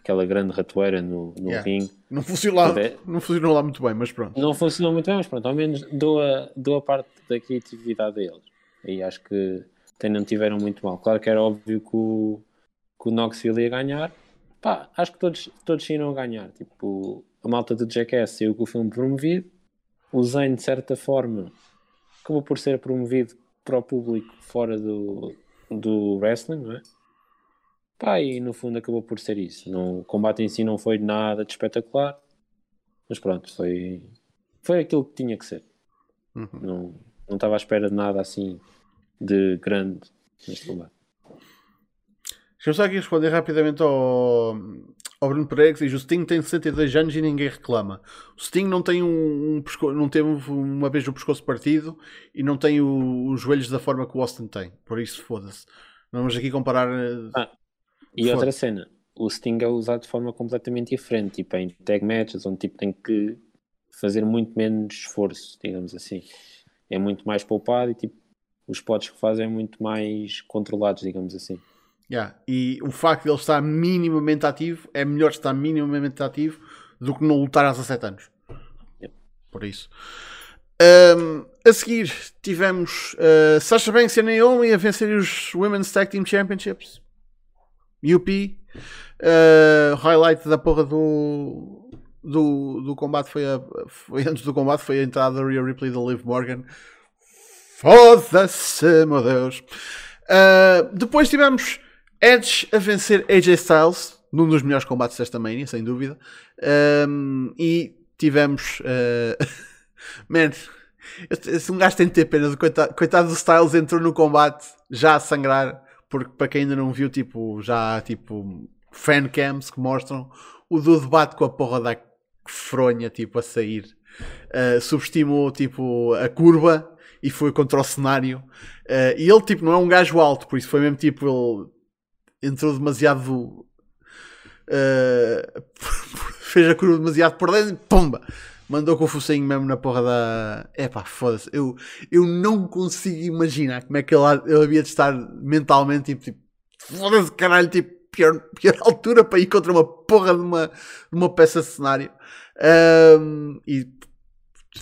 Speaker 2: aquela grande ratoeira no, no yeah. ringue.
Speaker 1: Não funcionou, lá, não funcionou lá muito bem, mas pronto.
Speaker 2: Não funcionou muito bem, mas pronto, ao menos dou a, dou a parte da criatividade deles. E acho que até não tiveram muito mal. Claro que era óbvio que o, que o Knoxville ia ganhar. Pá, acho que todos, todos iam ganhar. Tipo, a malta do Jackass saiu com o filme promovido. O Zane, de certa forma, acabou por ser promovido para o público fora do, do wrestling, não é? Pá, e no fundo acabou por ser isso. No, o combate em si não foi nada de espetacular, mas pronto, foi, foi aquilo que tinha que ser. Uhum. Não, não estava à espera de nada assim de grande neste combate.
Speaker 1: Deixa eu só aqui responder rapidamente ao, ao Bruno Pereira que diz: o Sting tem 62 anos e ninguém reclama. O Sting não tem um, um não teve uma vez o pescoço partido e não tem o, os joelhos da forma que o Austin tem. Por isso, foda-se. Vamos aqui comparar. Eh,
Speaker 2: ah, e outra cena, o Sting é usado de forma completamente diferente, tipo em tag matches, onde tipo, tem que fazer muito menos esforço, digamos assim. É muito mais poupado e tipo, os spots que fazem é muito mais controlados, digamos assim.
Speaker 1: Yeah. E o facto de ele estar minimamente ativo é melhor estar minimamente ativo do que não lutar há 17 anos. Yeah. Por isso. Um, a seguir tivemos uh, Sasha Banks e Naomi a vencer os Women's Tag Team Championships. UP. Uh, highlight da porra do, do, do combate foi, a, foi antes do combate foi a entrada da Rhea Ripley da Liv Morgan. Foda-se, meu Deus. Uh, depois tivemos Edge a vencer AJ Styles num dos melhores combates desta Mania, sem dúvida. Um, e tivemos. Uh, [LAUGHS] man, se um gajo tem de ter pena do coitado, coitado do Styles entrou no combate já a sangrar porque para quem ainda não viu, tipo, já há tipo fancams que mostram o do debate com a porra da fronha, tipo, a sair. Uh, subestimou, tipo, a curva e foi contra o cenário. Uh, e ele, tipo, não é um gajo alto, por isso foi mesmo, tipo, ele entrou demasiado... Uh, [LAUGHS] fez a curva demasiado por dentro e pumba! Mandou com o focinho mesmo na porra da. É pá, foda-se. Eu, eu não consigo imaginar como é que ele, ele havia de estar mentalmente tipo, tipo foda-se, caralho, tipo, pior, pior [LAUGHS] altura para ir contra uma porra de uma, uma peça de cenário. Um, e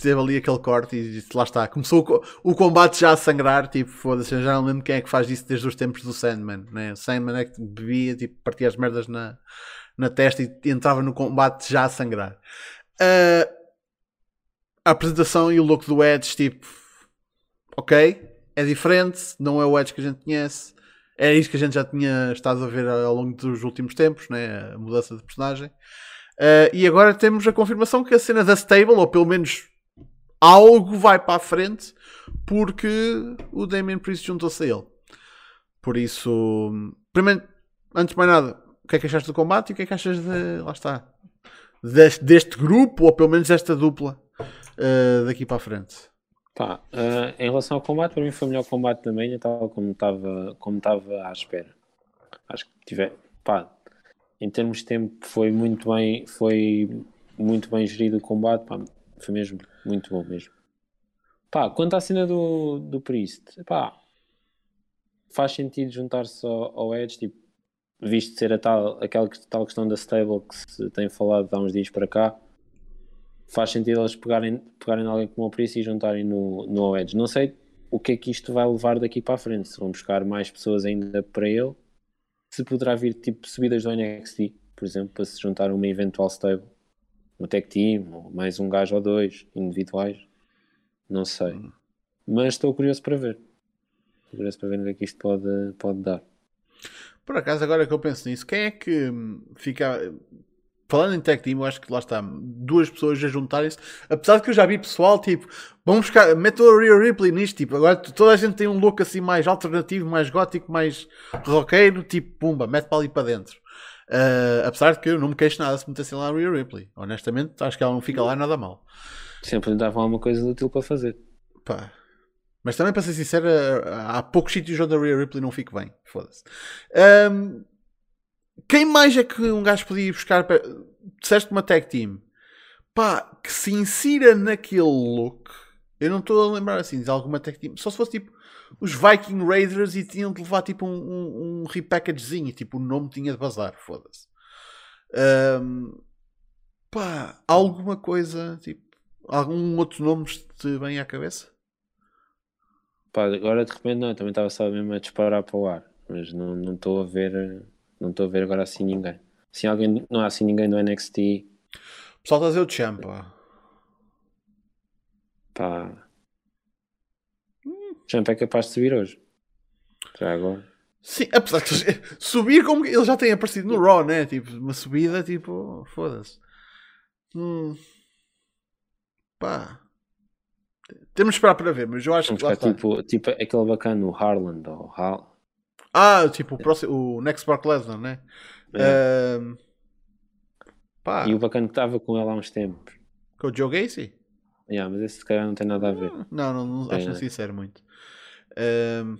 Speaker 1: teve ali aquele corte e lá está, começou o, o combate já a sangrar, tipo, foda-se, eu já não lembro quem é que faz isso desde os tempos do Sandman, né? O Sandman é que bebia, tipo, partia as merdas na, na testa e entrava no combate já a sangrar. Uh, a apresentação e o look do Edge, tipo, ok, é diferente, não é o Edge que a gente conhece, é isso que a gente já tinha estado a ver ao longo dos últimos tempos, né? a mudança de personagem. Uh, e agora temos a confirmação que a cena da Stable, ou pelo menos algo vai para a frente porque o Damien Priest juntou-se a ele. Por isso, primeiro, antes de mais nada, o que é que achaste do combate e o que é que achas de. Lá está. Deste, deste grupo, ou pelo menos desta dupla, uh, daqui para a frente.
Speaker 2: Pá, uh, em relação ao combate, para mim foi o melhor combate também, tal como estava como estava à espera. Acho que tiver, pá, em termos de tempo foi muito bem, foi muito bem gerido o combate, pá, foi mesmo muito bom mesmo. Pá, quanto à cena do, do Priest, pá, faz sentido juntar-se ao, ao Edge, tipo, visto ser a tal, aquela tal questão da stable que se tem falado há uns dias para cá, faz sentido eles pegarem, pegarem alguém como o Priest e juntarem no, no Edge. Não sei o que é que isto vai levar daqui para a frente, se vão buscar mais pessoas ainda para ele, se poderá vir tipo subidas do NXT, por exemplo, para se juntar a uma eventual stable um tech team, ou mais um gajo ou dois individuais. Não sei. Hum. Mas estou curioso para ver. Estou curioso para ver o que é que isto pode, pode dar.
Speaker 1: Por acaso, agora que eu penso nisso, quem é que fica. Falando em tech team, eu acho que lá está, duas pessoas a juntarem-se. Apesar de que eu já vi pessoal, tipo, vamos buscar, metam a Rhea Ripley nisto, tipo, agora toda a gente tem um look assim mais alternativo, mais gótico, mais roqueiro, tipo, pumba, mete para ali para dentro. Uh, apesar de que eu não me queixo nada se metessem lá a Rhea Ripley. Honestamente, acho que ela não fica lá nada mal.
Speaker 2: Sempre lhe davam alguma coisa útil para fazer.
Speaker 1: Pá. Mas também, para ser sincero, há poucos sítios onde a Rhea Ripley não fica bem. Foda-se. Um, quem mais é que um gajo podia ir buscar? Para... Disseste uma tag team. Pá, que se insira naquele look. Eu não estou a lembrar assim de alguma tag team. Só se fosse tipo os Viking Raiders e tinham de levar tipo um, um, um repackagezinho, tipo o nome tinha de bazar, foda-se. Um, pá, alguma coisa, tipo, algum outro nome te vem à cabeça?
Speaker 2: Pá, agora de repente não, também estava só mesmo a disparar para o ar, mas não estou a ver, não estou a ver agora assim ninguém. Assim, alguém, não há assim ninguém do NXT.
Speaker 1: O pessoal está a dizer o Champa.
Speaker 2: Pá, Champ é capaz de subir hoje. Já agora.
Speaker 1: Sim, apesar de [LAUGHS] subir como ele já tem aparecido no Raw, né? Tipo, uma subida, tipo, foda-se. Hum. Pá. Temos de esperar para ver, mas eu acho
Speaker 2: que. Lá tipo, tipo aquele bacana, o Harland. Ou Hal...
Speaker 1: Ah, tipo o, próximo, o Next Brock Lesnar, né? É.
Speaker 2: pá. E o bacana que estava com ele há uns tempos.
Speaker 1: Com o Joe Gacy?
Speaker 2: Yeah, mas esse se calhar não tem nada a ver.
Speaker 1: Não, não, não acho é. sincero muito. Um,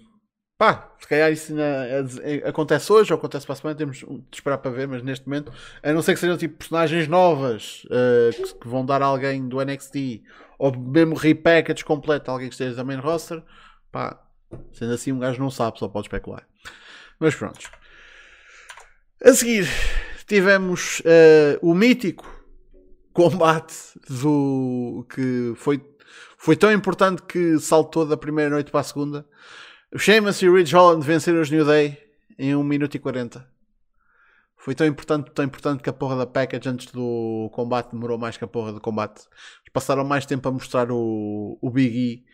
Speaker 1: pá, se calhar isso acontece hoje ou acontece para a semana, temos de esperar para ver, mas neste momento, a não ser que sejam tipo personagens novas uh, que, que, vão dar alguém do NXT ou mesmo repackage completo, alguém que esteja da main roster, pá, sendo assim um gajo não sabe, só pode especular. Mas pronto. A seguir tivemos uh, o mítico combate do que foi foi tão importante que saltou da primeira noite para a segunda. Sheamus e Ridge Holland venceram os New Day em 1 minuto e 40. Foi tão importante, tão importante que a porra da package antes do combate demorou mais que a porra do combate. Passaram mais tempo a mostrar o, o Big E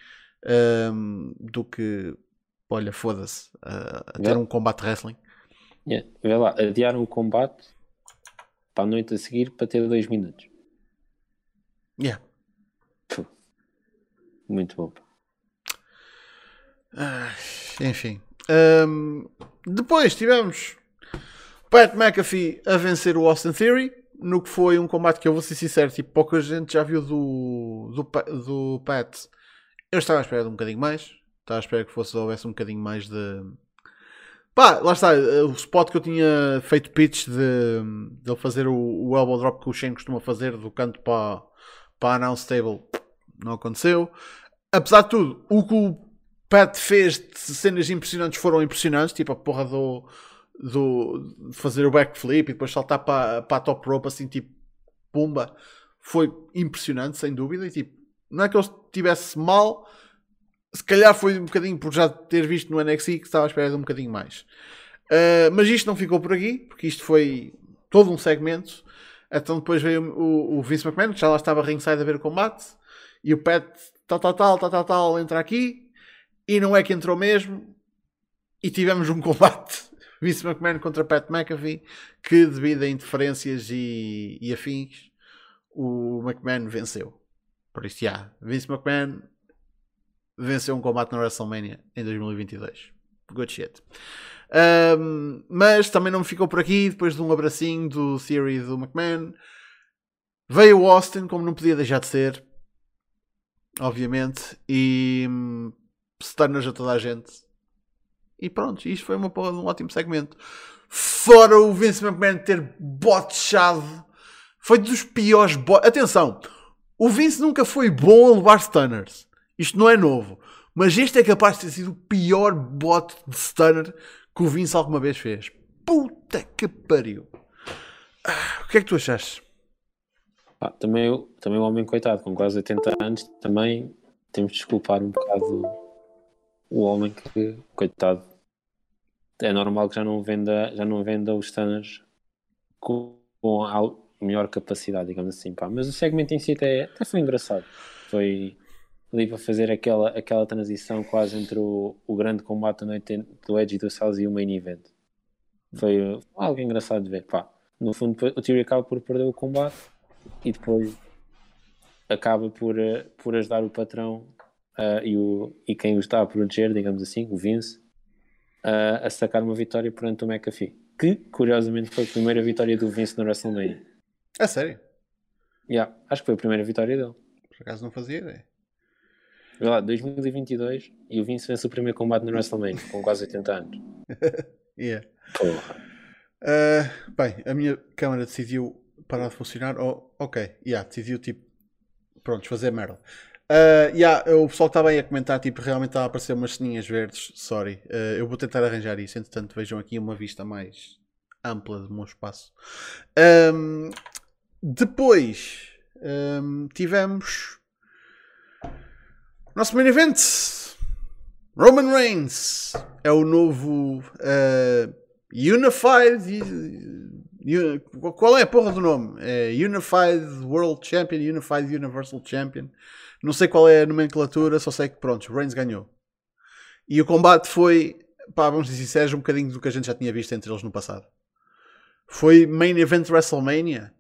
Speaker 1: um, do que, olha, foda-se, uh, a ter um combate wrestling.
Speaker 2: Yeah. Vê lá, adiaram o combate para a noite a seguir para ter 2 minutos.
Speaker 1: Yeah.
Speaker 2: Muito bom.
Speaker 1: Ah, enfim. Um, depois tivemos Pat McAfee a vencer o Austin Theory no que foi um combate que eu vou ser sincero, tipo, pouca gente já viu do, do, do Pat. Eu estava à espera de um bocadinho mais. Estava à espera que fosse houvesse um bocadinho mais de. Pá, lá está. O spot que eu tinha feito pitch de, de ele fazer o, o elbow drop que o Shane costuma fazer do canto para, para a announce table não aconteceu apesar de tudo, o que o Pat fez de cenas impressionantes foram impressionantes, tipo a porra do, do fazer o backflip e depois saltar para, para a top rope assim, tipo, pumba, foi impressionante, sem dúvida, e tipo, não é que ele estivesse mal, se calhar foi um bocadinho por já ter visto no NXT que estava à espera de um bocadinho mais. Uh, mas isto não ficou por aqui, porque isto foi todo um segmento. Então depois veio o, o Vince McMahon, que já lá estava ringside a ver o combate, e o Pat tal, tal, tal, tal, tal, tal, entra aqui, e não é que entrou mesmo, e tivemos um combate [LAUGHS] Vince McMahon contra Pat McAfee, que devido a interferências e, e afins, o McMahon venceu. Por isso, yeah, Vince McMahon venceu um combate na WrestleMania em 2022. Good shit. Um, mas também não ficou por aqui. Depois de um abracinho do Theory do McMahon, veio o Austin, como não podia deixar de ser, obviamente, e um, a toda a gente. E pronto, isto foi uma porra de um ótimo segmento. Fora o Vince McMahon ter botchado. Foi dos piores bots. Atenção! O Vince nunca foi bom a levar stunners. Isto não é novo. Mas este é capaz de ter sido o pior bot de stunner que o Vince alguma vez fez. Puta que pariu. Ah, o que é que tu achaste?
Speaker 2: Ah, também, também o homem coitado, com quase 80 anos, também temos de desculpar um bocado o homem que, coitado, é normal que já não venda, já não venda os stunners com, com melhor capacidade, digamos assim. Pá. Mas o segmento em si até, até foi engraçado. Foi ali para fazer aquela, aquela transição quase entre o, o grande combate noite do Edge e do Sales e o main event. Foi algo engraçado de ver. Pá. No fundo, o Theory acaba por perder o combate e depois acaba por, eh, por ajudar o patrão uh, e, o, e quem o está a proteger, digamos assim, o Vince, uh, a sacar uma vitória perante o McAfee. Que, curiosamente, foi a primeira vitória do Vince no WrestleMania.
Speaker 1: É sério?
Speaker 2: Yeah, acho que foi a primeira vitória dele.
Speaker 1: Por acaso não fazia ideia.
Speaker 2: Vê lá, 2022 e o Vince vence o primeiro combate no WrestleMania, [LAUGHS] com quase 80 anos.
Speaker 1: yeah. Porra. Uh, bem, a minha câmera decidiu parar de funcionar. Oh, ok, yeah, decidiu tipo, pronto, fazer merda. Uh, yeah, o pessoal que estava aí a comentar, tipo, realmente estava a aparecer umas sininhas verdes. Sorry, uh, eu vou tentar arranjar isso. Entretanto, vejam aqui uma vista mais ampla do meu espaço. Um, depois um, tivemos nosso main event. Roman Reigns é o novo uh, Unified. Qual é a porra do nome? É Unified World Champion, Unified Universal Champion. Não sei qual é a nomenclatura, só sei que pronto, Reigns ganhou. E o combate foi, pá, vamos ser sinceros, um bocadinho do que a gente já tinha visto entre eles no passado. Foi main event WrestleMania.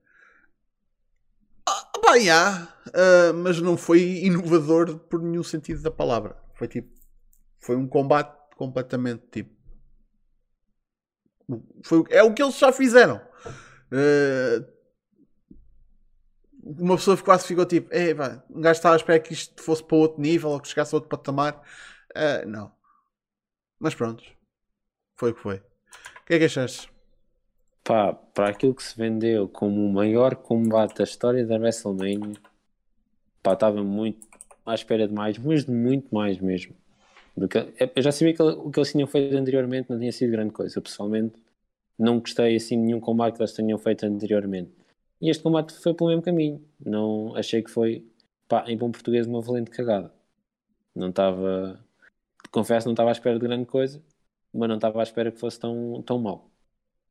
Speaker 1: Ah, pá, yeah, uh, mas não foi inovador por nenhum sentido da palavra. Foi tipo, foi um combate completamente tipo. Foi, é o que eles já fizeram. Uh, uma pessoa quase ficou tipo, Ei, pá, um gajo estava a esperar que isto fosse para outro nível ou que chegasse a outro patamar. Uh, não. Mas pronto. Foi o que foi. O que é que achaste?
Speaker 2: Pá, para aquilo que se vendeu como o maior combate da história da WrestleMania, pá, estava muito à espera de mais, mas de muito mais mesmo. Que, eu já sabia que o que eles tinham feito anteriormente não tinha sido grande coisa. Eu, pessoalmente, não gostei assim de nenhum combate que eles tenham feito anteriormente. E este combate foi pelo mesmo caminho. Não achei que foi, pá, em bom português, uma valente cagada. Não estava, confesso, não estava à espera de grande coisa, mas não estava à espera que fosse tão, tão mal.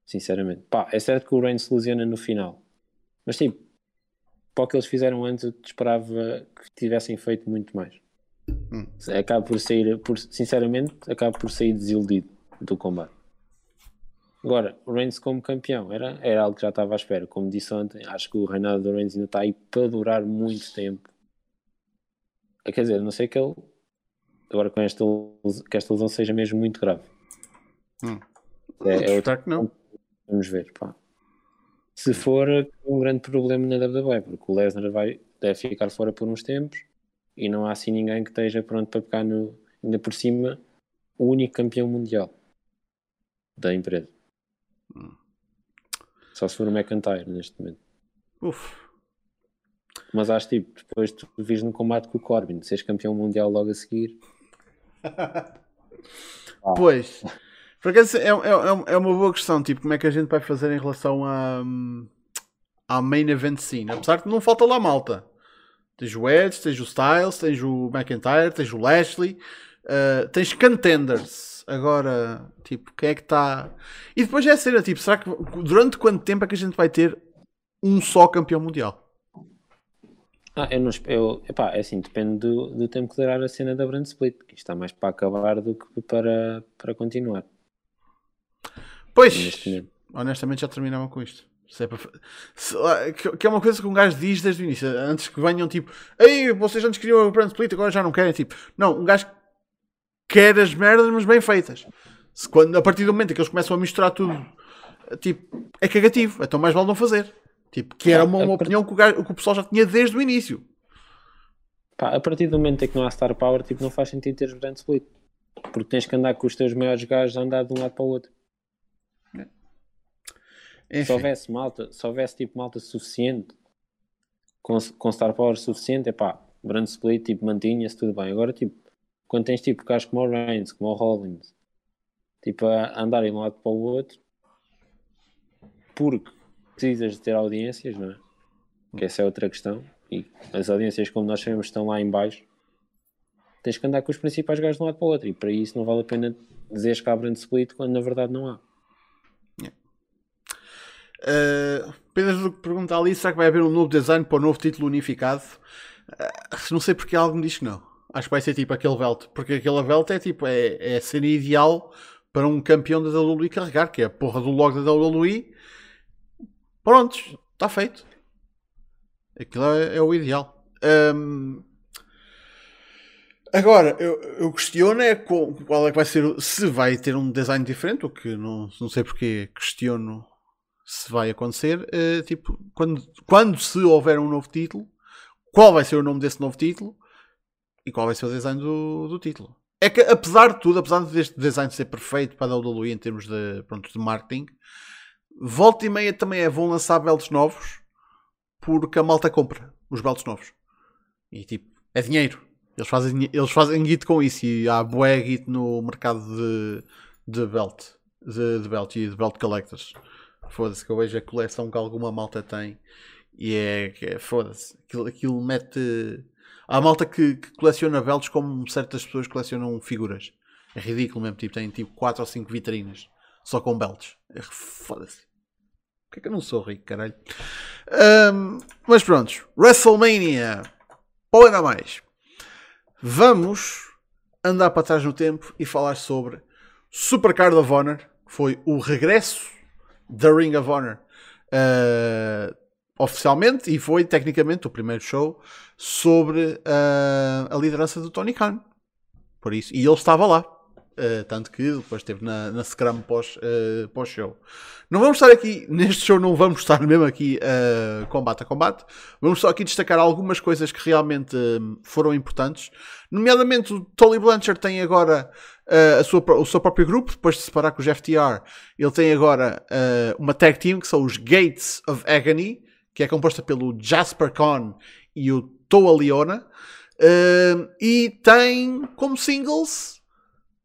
Speaker 2: Sinceramente, pá, é certo que o Reigns se ilusiona no final, mas tipo, para o que eles fizeram antes, eu esperava que tivessem feito muito mais. Hum. Acaba por sair, por, sinceramente, acaba por sair desiludido do combate. Agora, o Reigns como campeão era, era algo que já estava à espera. Como disse ontem, acho que o reinado do Reigns ainda está aí para durar muito tempo. Eh, quer dizer, não sei que ele agora com esta que esta lesão seja mesmo muito grave.
Speaker 1: Hum. É, é outro... que não.
Speaker 2: Vamos ver, pá. Se for um grande problema na WWE, porque o Lesnar vai, deve ficar fora por uns tempos e não há assim ninguém que esteja pronto para pegar no, ainda por cima, o único campeão mundial da empresa. Só se for o McIntyre neste momento.
Speaker 1: Uf.
Speaker 2: Mas acho tipo, depois tu vires no combate com o Corbin, seres campeão mundial logo a seguir. [LAUGHS]
Speaker 1: ah. Pois. Porque é, é, é, é uma boa questão, tipo, como é que a gente vai fazer em relação a, à main event scene? Apesar de não falta lá malta. Tens o Edge, tens o Styles, tens o McIntyre, tens o Lashley, uh, tens contenders. Agora, tipo, quem é que está. E depois é a cena, tipo, será que durante quanto tempo é que a gente vai ter um só campeão mundial?
Speaker 2: Ah, eu não eu, epá, é assim, depende do, do tempo que durar a cena da Brand Split, que está mais para acabar do que para, para continuar.
Speaker 1: Pois, honestamente já terminava com isto. Se é para... Se, que é uma coisa que um gajo diz desde o início, antes que venham tipo, ei, vocês antes queriam a Brand Split, agora já não querem. Tipo, não, um gajo quer as merdas, mas bem feitas. Se, quando, a partir do momento em que eles começam a misturar tudo, tipo, é cagativo, então mais vale não fazer. Tipo, que era uma, uma opinião que o, gajo, que o pessoal já tinha desde o início.
Speaker 2: Pá, a partir do momento em que não há Star Power, tipo, não faz sentido teres Brand Split. Porque tens que andar com os teus maiores gajos a andar de um lado para o outro. É. Se houvesse malta, se houvesse tipo malta suficiente com, com Star Power suficiente, é pá, Brand Split, tipo, mantinha-se tudo bem. Agora, tipo, quando tens tipo gajos como o Reigns, como o Hollins, tipo, a andarem de um lado para o outro, porque precisas de ter audiências, não é? Que essa é outra questão. E as audiências, como nós sabemos, estão lá em baixo. Tens que andar com os principais gajos de um lado para o outro. E para isso não vale a pena dizeres que há brand split quando na verdade não há.
Speaker 1: Uh, Pedro pergunta ali: será que vai haver um novo design para o novo título unificado? Uh, não sei porque algo me diz que não. Acho que vai ser tipo aquele belt, porque aquele belt é tipo é, é a cena ideal para um campeão da WWE carregar, que é a porra do logo da WWE Prontos, está feito. Aquilo é, é o ideal. Um, agora, eu, eu questiono é qual, qual, é que vai ser, se vai ter um design diferente, o que não, não sei porque questiono se vai acontecer. Uh, tipo, quando, quando se houver um novo título, qual vai ser o nome desse novo título e qual vai ser o design do, do título. É que apesar de tudo, apesar deste design ser perfeito para a WWE em termos de, pronto, de marketing, volta e meia também é, vão lançar belts novos porque a malta compra os belts novos. E tipo, é dinheiro. Eles fazem, eles fazem guito com isso e há bué guito no mercado de, de belt. De, de belt e de belt collectors. Foda-se que eu vejo a coleção que alguma malta tem e é, é foda-se. Aquilo, aquilo mete. Há malta que, que, coleciona belts como certas pessoas colecionam figuras. É ridículo mesmo. Tipo, tem tipo 4 ou 5 vitrinas só com belts. É, foda-se. Por que é que eu não sou rico, caralho? Um, mas pronto, WrestleMania. Ainda mais. Vamos andar para trás no tempo e falar sobre Supercard of Honor. Que foi o regresso da Ring of Honor. Uh, oficialmente e foi tecnicamente o primeiro show sobre uh, a liderança do Tony Khan. Por isso, e ele estava lá. Uh, tanto que depois esteve na, na Scrum pós-show. Pós não vamos estar aqui, neste show não vamos estar mesmo aqui combate a combate. Vamos só aqui destacar algumas coisas que realmente foram importantes. Nomeadamente o Tolly Blanchard tem agora a sua, o seu próprio grupo, depois de separar com os FTR. Ele tem agora uma tag team que são os Gates of Agony, que é composta pelo Jasper Kahn e o Toa Leona. e tem como singles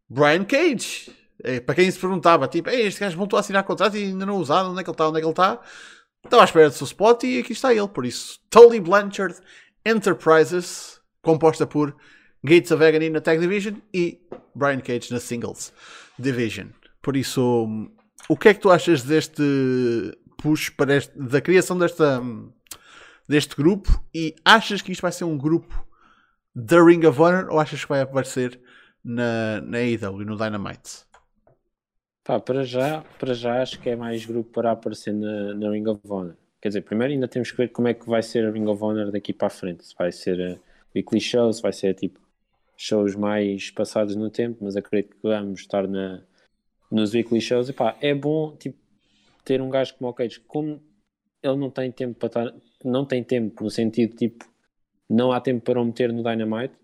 Speaker 1: Brian Cage. É, para quem se perguntava, tipo, este gajo voltou a assinar contrato e ainda não usado, onde é que ele está, onde é que ele está? Estava à espera do seu spot e aqui está ele. Por isso, Tony Blanchard Enterprises, composta por Gates of Agony na Tag Division e Brian Cage na Singles Division. Por isso, o que é que tu achas deste push para este, da criação desta, deste grupo? E achas que isto vai ser um grupo da Ring of Honor ou achas que vai aparecer na, na AEW, no Dynamite?
Speaker 2: Pá, para já, para já acho que é mais grupo para aparecer na, na Ring of Honor. Quer dizer, primeiro ainda temos que ver como é que vai ser a Ring of Honor daqui para a frente. Se vai ser uh, weekly shows, vai ser tipo shows mais passados no tempo, mas acredito que vamos estar na, nos weekly shows. E pá, é bom tipo, ter um gajo como o Cage, como ele não tem tempo para estar, não tem tempo no sentido tipo, não há tempo para o meter no Dynamite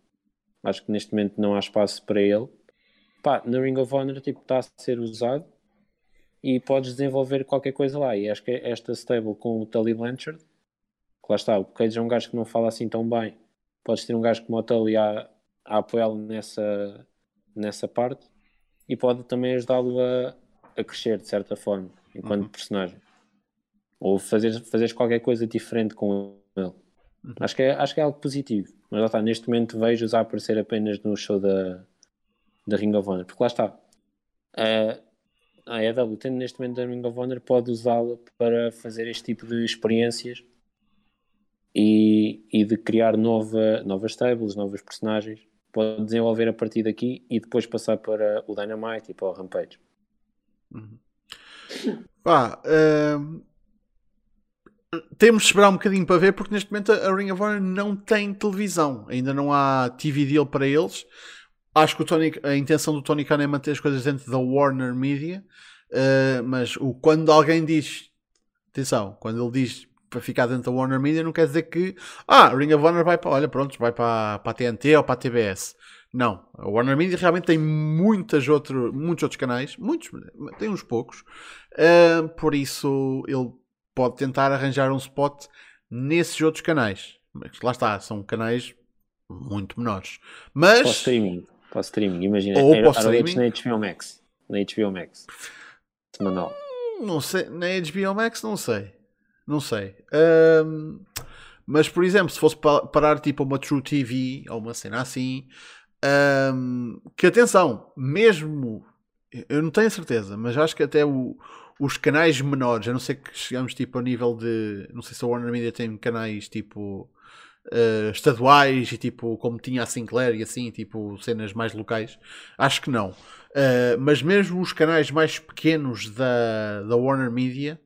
Speaker 2: Acho que neste momento não há espaço para ele. Pá, na Ring of Honor tipo, está a ser usado e podes desenvolver qualquer coisa lá. E acho que esta stable com o Tully Blanchard, que lá está, o Cage é um gajo que não fala assim tão bem. Podes ter um gajo como o Tully a, a apoiá-lo nessa, nessa parte e pode também ajudá-lo a, a crescer de certa forma, enquanto uhum. personagem. Ou fazer, fazeres qualquer coisa diferente com ele. Uhum. Acho, que é, acho que é algo positivo. Mas lá está, neste momento vejo-os a aparecer apenas no show da, da Ring of Honor. Porque lá está. A, a EW, tendo neste momento da Ring of Honor, pode usá-la para fazer este tipo de experiências e, e de criar nova, novas tables, novas personagens. Pode desenvolver a partir daqui e depois passar para o Dynamite e para o Rampage.
Speaker 1: Uhum. Pá, uh, temos de esperar um bocadinho para ver, porque neste momento a Ring of Honor não tem televisão, ainda não há TV deal para eles. Acho que Tony, a intenção do Tony Khan é manter as coisas dentro da Warner Media, uh, mas o, quando alguém diz, atenção, quando ele diz para ficar dentro da Warner Media, não quer dizer que ah, Ring of Honor vai para, olha, pronto, vai para, para a TNT ou para a TBS. Não, a Warner Media realmente tem muitas outro, muitos outros canais, muitos, tem uns poucos, uh, por isso ele pode tentar arranjar um spot nesses outros canais. Mas lá está, são canais muito menores. Mas.
Speaker 2: Para streaming, para streaming, imagina. Ou para streaming. na HBO Max. Na HBO Max. Semanal.
Speaker 1: Não sei, na HBO Max não sei. Não sei. Um, mas, por exemplo, se fosse parar tipo uma True TV ou uma cena assim, um, que atenção, mesmo eu não tenho certeza, mas acho que até o, os canais menores, a não ser que chegamos tipo a nível de. Não sei se a Warner Media tem canais tipo. Uh, estaduais e tipo como tinha a Sinclair e assim, tipo cenas mais locais, acho que não. Uh, mas mesmo os canais mais pequenos da, da Warner Media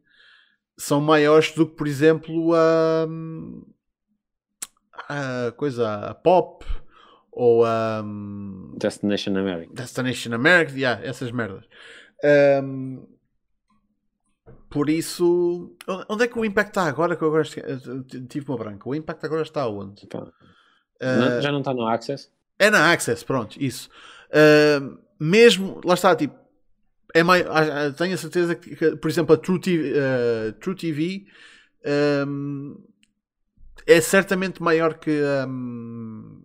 Speaker 1: são maiores do que, por exemplo, a, a coisa, a Pop ou a
Speaker 2: Destination America.
Speaker 1: Destination America, yeah, essas merdas. Um, por isso, onde é que o Impact está agora? Que eu agora tive uma branca. O Impact agora está onde?
Speaker 2: Uh, já não está no Access?
Speaker 1: É na Access, pronto, isso. Uh, mesmo, lá está, tipo, é mais, tenho a certeza que, por exemplo, a True TV, uh, True TV um, é certamente maior que, um,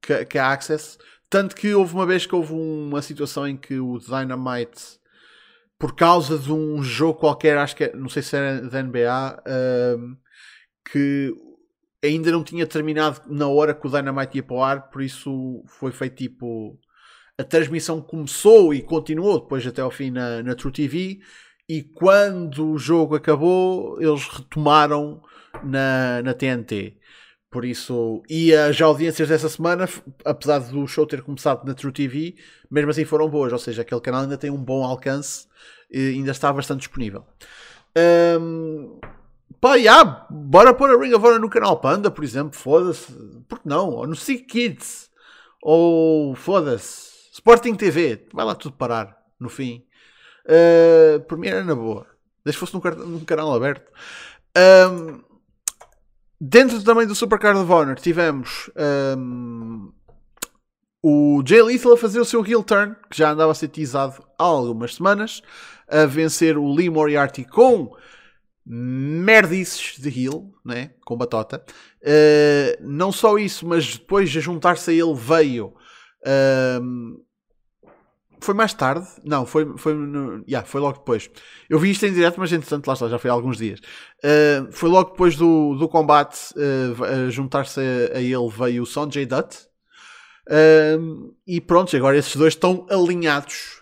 Speaker 1: que, que, a Access. Tanto que houve uma vez que houve uma situação em que o Dynamite por causa de um jogo qualquer, acho que é, não sei se era da NBA, um, que ainda não tinha terminado na hora que o Dynamite ia para o ar, por isso foi feito tipo. A transmissão começou e continuou depois até ao fim na, na True TV. E quando o jogo acabou, eles retomaram na, na TNT. Por isso, e as audiências dessa semana, apesar do show ter começado na True TV, mesmo assim foram boas. Ou seja, aquele canal ainda tem um bom alcance e ainda está bastante disponível. Um, pá, yeah, bora pôr a Ring of Honor no canal Panda, por exemplo. Foda-se. Porque não? Ou no Sick Kids. Ou foda-se. Sporting TV. Vai lá tudo parar no fim. Uh, por mim era na boa. Desde que fosse num, num canal aberto. Um, Dentro também do Supercard of Honor tivemos um, o Jay Lethal a fazer o seu heel turn, que já andava a ser teasado há algumas semanas, a vencer o Lee Moriarty com merdices de heel, né? com batota. Uh, não só isso, mas depois de juntar-se a ele veio um, foi mais tarde? Não, foi, foi, no, yeah, foi logo depois. Eu vi isto em direto, mas entretanto lá está, já foi há alguns dias. Uh, foi logo depois do, do combate, uh, juntar-se a, a, ele veio o Sonjay Dutt. E pronto, agora esses dois estão alinhados.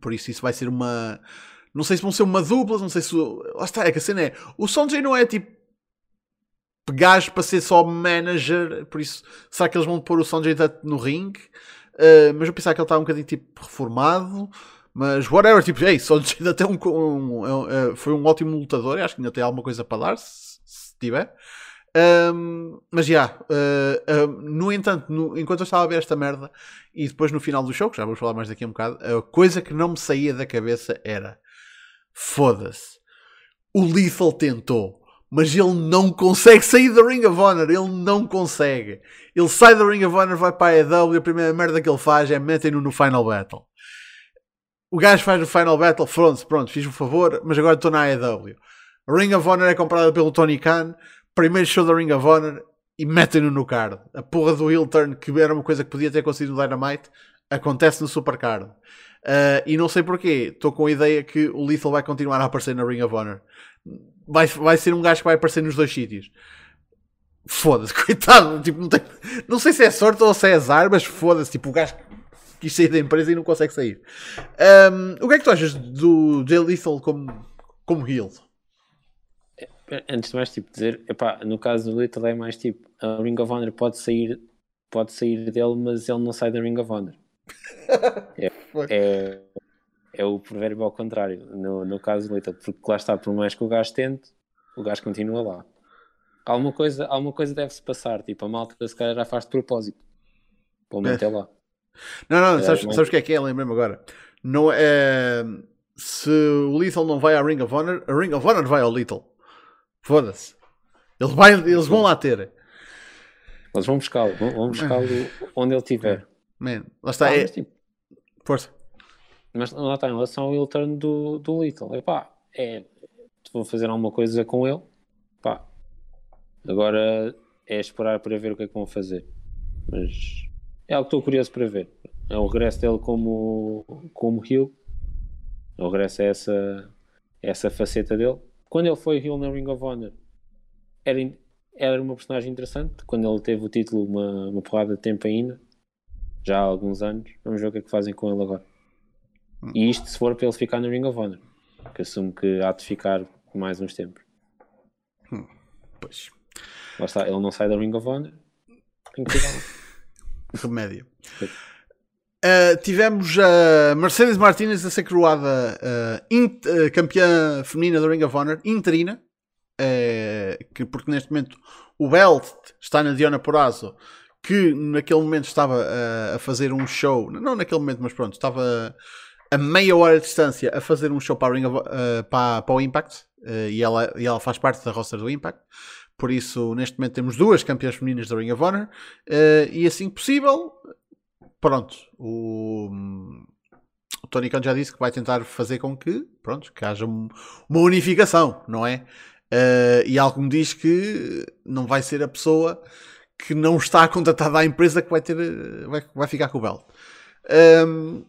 Speaker 1: por isso isso vai ser uma... Não sei se vão ser uma dupla, não sei se... Lá está, é que a cena é... O Sonjay não é tipo gajo para ser só manager, por isso será que eles vão pôr o Sonjay Dutt no ringue? Uh, mas eu pensava que ele estava um bocadinho tipo reformado. Mas whatever, tipo, ei, só ainda tem um, um, um, foi um ótimo lutador. Acho que ainda tem alguma coisa para dar, se, se tiver. Um, mas já, yeah, uh, uh, no entanto, no, enquanto eu estava a ver esta merda e depois no final do show, que já vamos falar mais daqui a um bocado, a coisa que não me saía da cabeça era foda-se, o Lethal tentou mas ele não consegue sair da Ring of Honor. Ele não consegue. Ele sai da Ring of Honor, vai para a EW. A primeira merda que ele faz é metem-no no Final Battle. O gajo faz o Final Battle, pronto, pronto, fiz o favor, mas agora estou na AEW. Ring of Honor é comprada pelo Tony Khan. Primeiro show da Ring of Honor e metem-no no card. A porra do heel turn, que era uma coisa que podia ter acontecido no Dynamite, acontece no Supercard. Uh, e não sei porquê, estou com a ideia que o Lethal vai continuar a aparecer na Ring of Honor vai, vai ser um gajo que vai aparecer nos dois sítios. Foda-se, [LAUGHS] coitado. Tipo, não, tem, não sei se é sorte ou se é azar, mas foda-se. Tipo, o gajo quis sair da empresa e não consegue sair. Um, o que é que tu achas do Jay Lethal como, como heel?
Speaker 2: Antes de mais, tipo, dizer, epá, no caso do Lethal é mais tipo, a Ring of Honor pode sair, pode sair dele, mas ele não sai da Ring of Honor. [LAUGHS] é, é, é, o provérbio ao contrário, no, no caso do Lethal, porque lá está, por mais que o gajo tente, o gajo continua lá. Alguma coisa, alguma coisa deve-se passar, tipo, a malta se calhar já faz de propósito. Pelo menos é. lá.
Speaker 1: Não, não, é, sabes, sabes o que é que é? Lembrei-me agora. Não é. Se o Lethal não vai à Ring of Honor, a Ring of Honor vai ao Lethal. Foda-se. Eles, vai, eles vão lá ter.
Speaker 2: Eles vão buscá-lo, vão buscá-lo onde ele estiver.
Speaker 1: Man, lá está. Ah, é... tipo, Força.
Speaker 2: Mas lá está, em relação ao heel turn do, do Little, epá, é, vou fazer alguma coisa com ele, pá, agora é esperar para ver o que é que vão fazer. Mas é algo que estou curioso para ver. É o regresso dele como, como heel, é o regresso a essa, essa faceta dele. Quando ele foi heel na Ring of Honor, era, era uma personagem interessante. Quando ele teve o título, uma, uma porrada de tempo ainda, já há alguns anos. Vamos ver o que é que fazem com ele agora. Hum. E isto se for para ele ficar na Ring of Honor, que assumo que há de ficar mais uns tempos.
Speaker 1: Hum. Pois.
Speaker 2: Lá está, ele não sai da Ring of Honor, tem que ficar [LAUGHS]
Speaker 1: Remédio. Uh, tivemos a Mercedes Martinez a ser coroada uh, campeã feminina da Ring of Honor, interina, que, porque neste momento o belt está na Diona Porazzo, que naquele momento estava a fazer um show, não naquele momento, mas pronto, estava a meia hora de distância a fazer um show para, Ring of, para, para o Impact, e, ela, e ela faz parte da roster do Impact. Por isso, neste momento temos duas campeãs femininas da Ring of Honor, e assim que possível, pronto, o, o Tony Khan já disse que vai tentar fazer com que, pronto, que haja uma unificação, não é? Uh, e algo me diz que não vai ser a pessoa que não está contratada à empresa que vai ter vai, vai ficar com o belt. Um,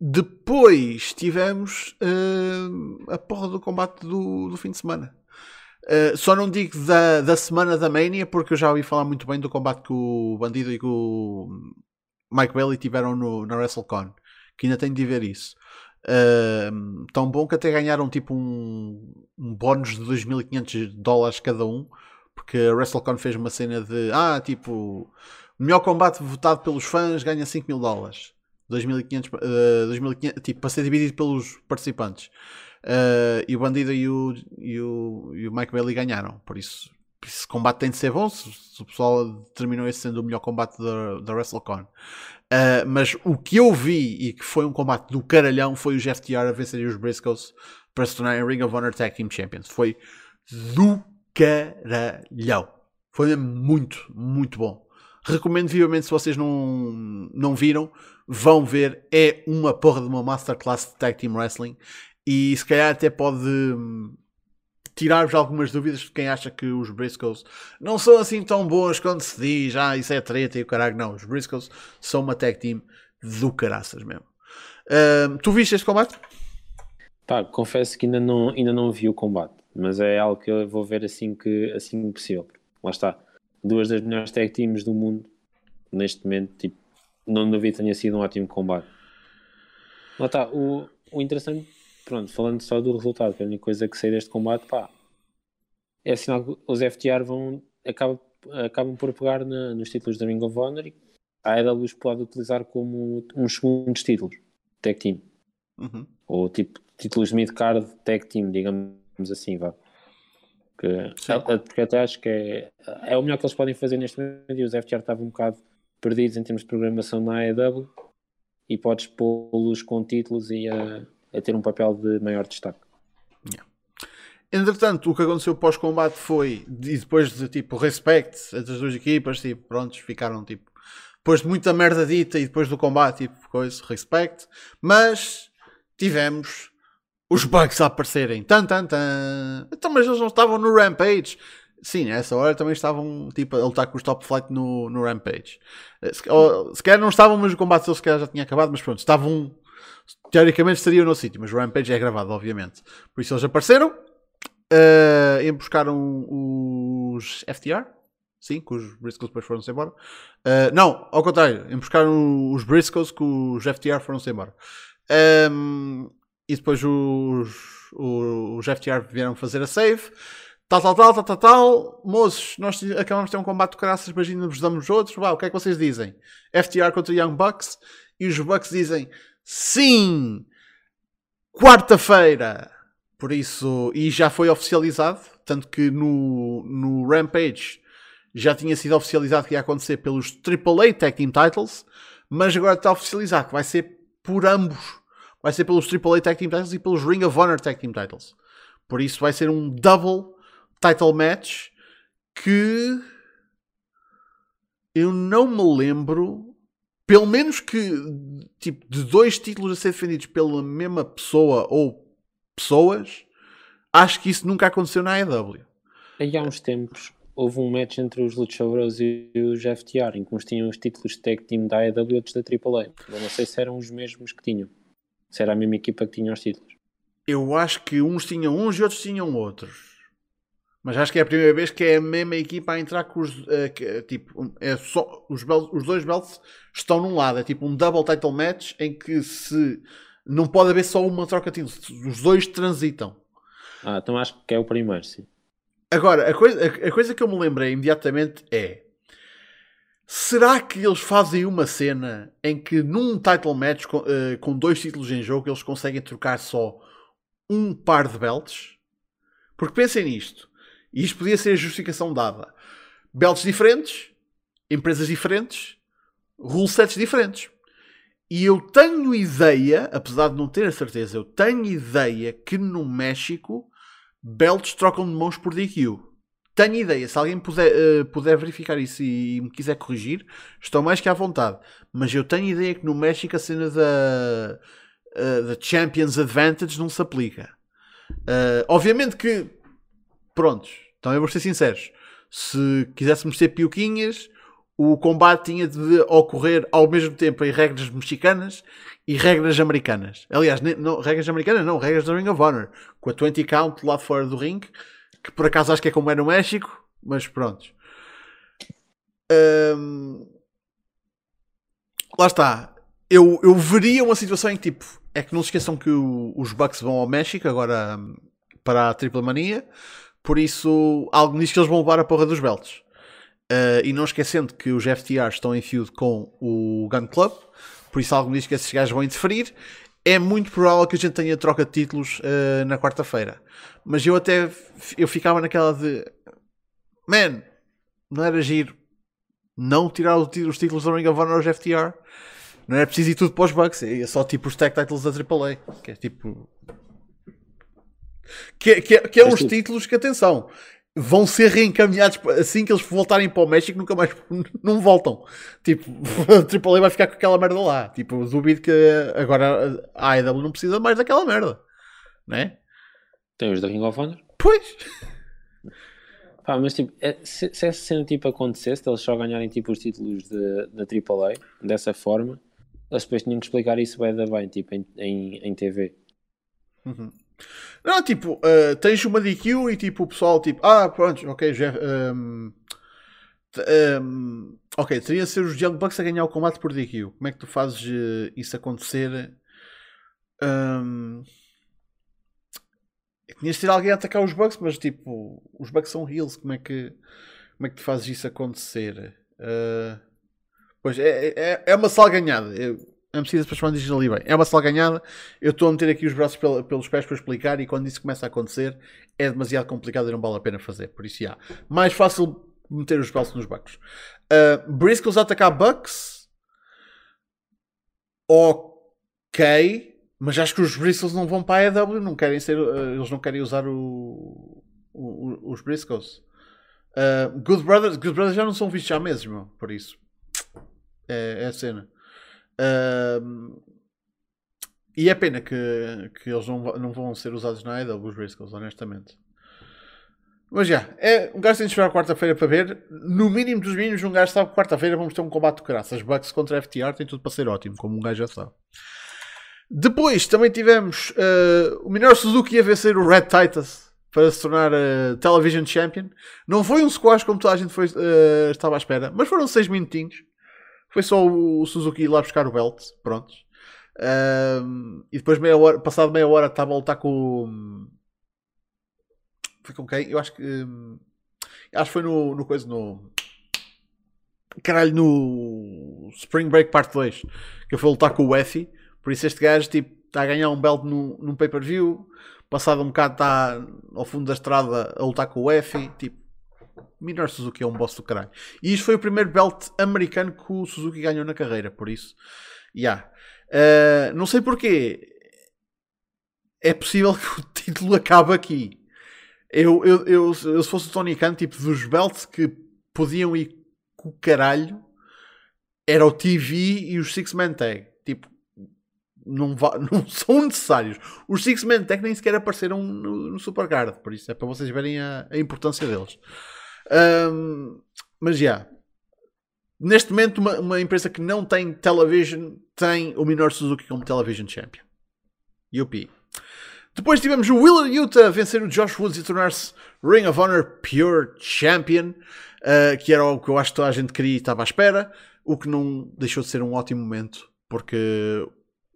Speaker 1: depois tivemos uh, a porra do combate do, do fim de semana. Uh, só não digo da, da semana da Mania, porque eu já ouvi falar muito bem do combate que o Bandido e que o Mike Bailey tiveram no, na WrestleCon. Que ainda tenho de ver isso. Uh, tão bom que até ganharam tipo um, um bónus de 2.500 dólares cada um. Porque a WrestleCon fez uma cena de ah, tipo, melhor combate votado pelos fãs ganha 5 mil dólares. 2.500, uh, 2.500, tipo, para ser dividido pelos participantes. Uh, e o Bandido e o, e, o, e o Mike Bailey ganharam. Por isso, esse combate tem de ser bom. Se, se o pessoal determinou esse sendo o melhor combate da, da WrestleCon. Uh, mas o que eu vi e que foi um combate do caralhão foi o Jeff a vencer os Briscoes para se tornarem Ring of Honor Tag Team Champions. Foi do caralhão. Foi muito, muito bom. Recomendo vivamente se vocês não, não viram, vão ver. É uma porra de uma masterclass de Tag Team Wrestling e se calhar até pode hum, tirar-vos algumas dúvidas de quem acha que os Briscoes não são assim tão bons quando se diz, ah, isso é treta e o caralho. Não, os Briscoes são uma tag team do caraças mesmo. Uh, tu viste este combate?
Speaker 2: Pá, confesso que ainda não, ainda não vi o combate, mas é algo que eu vou ver assim que assim possível. Lá está. Duas das melhores tag teams do mundo neste momento, tipo, não duvido que tenha sido um ótimo combate. Lá está. O, o interessante pronto, falando só do resultado, que é a única coisa que sei deste combate, pá, é sinal que os FTR vão, acabam, acabam por pegar na, nos títulos da Ring of Honor e a AEW pode utilizar como uns segundos títulos, tag team.
Speaker 1: Uhum.
Speaker 2: Ou tipo, títulos de mid-card tag team, digamos assim, vá. Que, porque até acho que é, é o melhor que eles podem fazer neste momento e os FTR estavam um bocado perdidos em termos de programação na AEW e podes pô-los com títulos e a a ter um papel de maior destaque.
Speaker 1: Yeah. Entretanto, o que aconteceu pós-combate foi, e depois de tipo, respect entre as duas equipas, tipo, prontos, ficaram tipo, depois de muita merda dita e depois do combate, tipo, coisa, respect, mas tivemos os bugs a aparecerem. Tan, tan, tan. Então, mas eles não estavam no Rampage. Sim, nessa hora também estavam tipo, a lutar com os Top Flight no, no Rampage. Se, ou, se calhar não estavam, mas o combate se calhar já tinha acabado, mas pronto, estavam teoricamente estariam no sítio, mas o Rampage é gravado, obviamente. Por isso eles apareceram Uh, e buscaram os FTR. Sim, que os Briscoes depois foram-se embora. Uh, não, ao contrário, buscaram os Briscoes que os FTR foram-se embora. Um, e depois os, os, os FTR vieram fazer a save. Tal, tal, tal, tal, tal, tal. Moços, nós acabamos de ter um combate de caraças, imagina nos damos outros. Uau, o que é que vocês dizem? FTR contra Young Bucks. E os Bucks dizem sim! Quarta-feira! Por isso, e já foi oficializado, tanto que no, no Rampage já tinha sido oficializado que ia acontecer pelos AAA Tag Team Titles, mas agora está oficializado que vai ser por ambos. Vai ser pelos AAA Tag Team Titles e pelos Ring of Honor Tag Team Titles. Por isso vai ser um double title match que eu não me lembro, pelo menos que tipo de dois títulos a ser defendidos pela mesma pessoa ou pessoas, acho que isso nunca aconteceu na AEW.
Speaker 2: Aí há uns tempos houve um match entre os Luchadores e os FTR, em que uns tinham os títulos de tag team da AEW e outros da AAA. Eu não sei se eram os mesmos que tinham. Se era a mesma equipa que tinha os títulos.
Speaker 1: Eu acho que uns tinham uns e outros tinham outros. Mas acho que é a primeira vez que é a mesma equipa a entrar com os. Uh, que, tipo, é só, os, belts, os dois belts estão num lado. É tipo um double title match em que se. Não pode haver só uma troca de títulos. Os dois transitam.
Speaker 2: Ah, então acho que é o primeiro, sim.
Speaker 1: Agora, a coisa, a, a coisa que eu me lembrei imediatamente é. Será que eles fazem uma cena em que num title match com, uh, com dois títulos em jogo eles conseguem trocar só um par de belts? Porque pensem nisto. E isto podia ser a justificação dada. Belts diferentes, empresas diferentes, rule sets diferentes. E eu tenho ideia, apesar de não ter a certeza, eu tenho ideia que no México belts trocam de mãos por DQ. Tenho ideia, se alguém puder, uh, puder verificar isso e me quiser corrigir, estou mais que à vontade. Mas eu tenho ideia que no México a cena da, uh, da Champions Advantage não se aplica. Uh, obviamente que prontos, também vou ser sinceros. Se quiséssemos ser piuquinhas, o combate tinha de ocorrer ao mesmo tempo em regras mexicanas e regras americanas. Aliás, não, regras americanas não, regras da Ring of Honor, com a 20 count lá fora do ring, que por acaso acho que é como é no México, mas pronto. Hum, lá está. Eu, eu veria uma situação em que tipo, é que não se esqueçam que o, os Bucks vão ao México agora hum, para a Triple Mania. Por isso, algo nisso que eles vão levar a porra dos belts. Uh, e não esquecendo que os FTR estão em feud com o Gun Club, por isso algo nisso que esses gajos vão interferir. É muito provável que a gente tenha troca de títulos uh, na quarta-feira. Mas eu até eu ficava naquela de Man, não era giro não tirar os títulos da Ring of Honor aos FTR. Não era preciso ir tudo para os Bucks. É só tipo os tag titles da AAA. Que é tipo que, que, que é uns títulos que, atenção, vão ser reencaminhados assim que eles voltarem para o México, nunca mais [LAUGHS] não voltam. Tipo, [LAUGHS] a AAA vai ficar com aquela merda lá. Tipo, duvido que agora a AEW não precisa mais daquela merda, né?
Speaker 2: Tem os da Ring of Honor?
Speaker 1: Pois.
Speaker 2: Pá, mas tipo, é, se, se essa cena tipo acontecesse, eles só ganharem tipo os títulos da AAA dessa forma, eles depois tinham que explicar isso bem da bem, tipo, em, em, em TV.
Speaker 1: Uhum. Não, tipo, uh, tens uma DQ e tipo o pessoal, tipo, ah, pronto, ok, já. Um, um, ok, teria de ser os Young Bucks a ganhar o combate por DQ. Como é que tu fazes uh, isso acontecer? Um, tinhas de ter alguém a atacar os Bucks, mas tipo, os Bucks são heels. Como é que, como é que tu fazes isso acontecer? Uh, pois é, é, é uma salganhada. Eu, a Mercedes para diz ali bem. É uma salganhada. Eu estou a meter aqui os braços pelos pés para explicar e quando isso começa a acontecer é demasiado complicado e não vale a pena fazer. Por isso, já. Mais fácil meter os braços nos Bucks. Uh, Briscoes atacar Bucks. Ok. Mas acho que os Briscoes não vão para a EW. Não querem ser, uh, eles não querem usar o, o, os Briscoes. Uh, Good Brothers, Good Brothers já não são vistos há meses, meu. Por isso. É, é a cena. Uh, e é pena que, que eles não, não vão ser usados na AEW, os Briscoes, honestamente. Mas já, é, um gajo tem de esperar quarta-feira para ver. No mínimo dos mínimos, um gajo sabe que quarta-feira vamos ter um combate de graças. Bucks contra FTR tem tudo para ser ótimo, como um gajo já sabe. Depois também tivemos uh, o Minoru Suzuki a vencer o Red Titus para se tornar uh, Television Champion. Não foi um squash como toda a gente foi, uh, estava à espera, mas foram 6 minutinhos. Foi só o, Suzuki ir lá buscar o belt, pronto. Uh, e depois, meia hora, passado meia hora, estava a lutar com. Foi com quem? Eu acho que. Um, acho que foi no, no coisa no. Caralho, no Spring Break Part 2 que eu fui lutar com o Effie. Por isso, este gajo tipo, está a ganhar um belt num, num pay-per-view passado um bocado está ao fundo da estrada a lutar com o F, tipo, Minoru Suzuki é um boss do caralho. E isto foi o primeiro belt americano que o Suzuki ganhou na carreira, por isso, yeah. Uh, não sei porquê. É possível que [LAUGHS] o título acabe aqui. Eu, eu, eu, eu se fosse o Tony Khan, tipo, dos belts que podiam ir com o caralho, era o TV e os Six Man Tag. Tipo, não, [LAUGHS] não são necessários. Os Six-Man Tech nem sequer apareceram no, no Supercard, por isso é para vocês verem a, a importância deles. Um, mas já. Yeah. Neste momento, uma, uma, empresa que não tem television tem o Minoru Suzuki como Television Champion. UP. Depois tivemos o Willer Utah vencer o Josh Woods e tornar-se Ring of Honor Pure Champion, uh, que era o que eu acho que toda a gente queria e estava à espera, o que não deixou de ser um ótimo momento, porque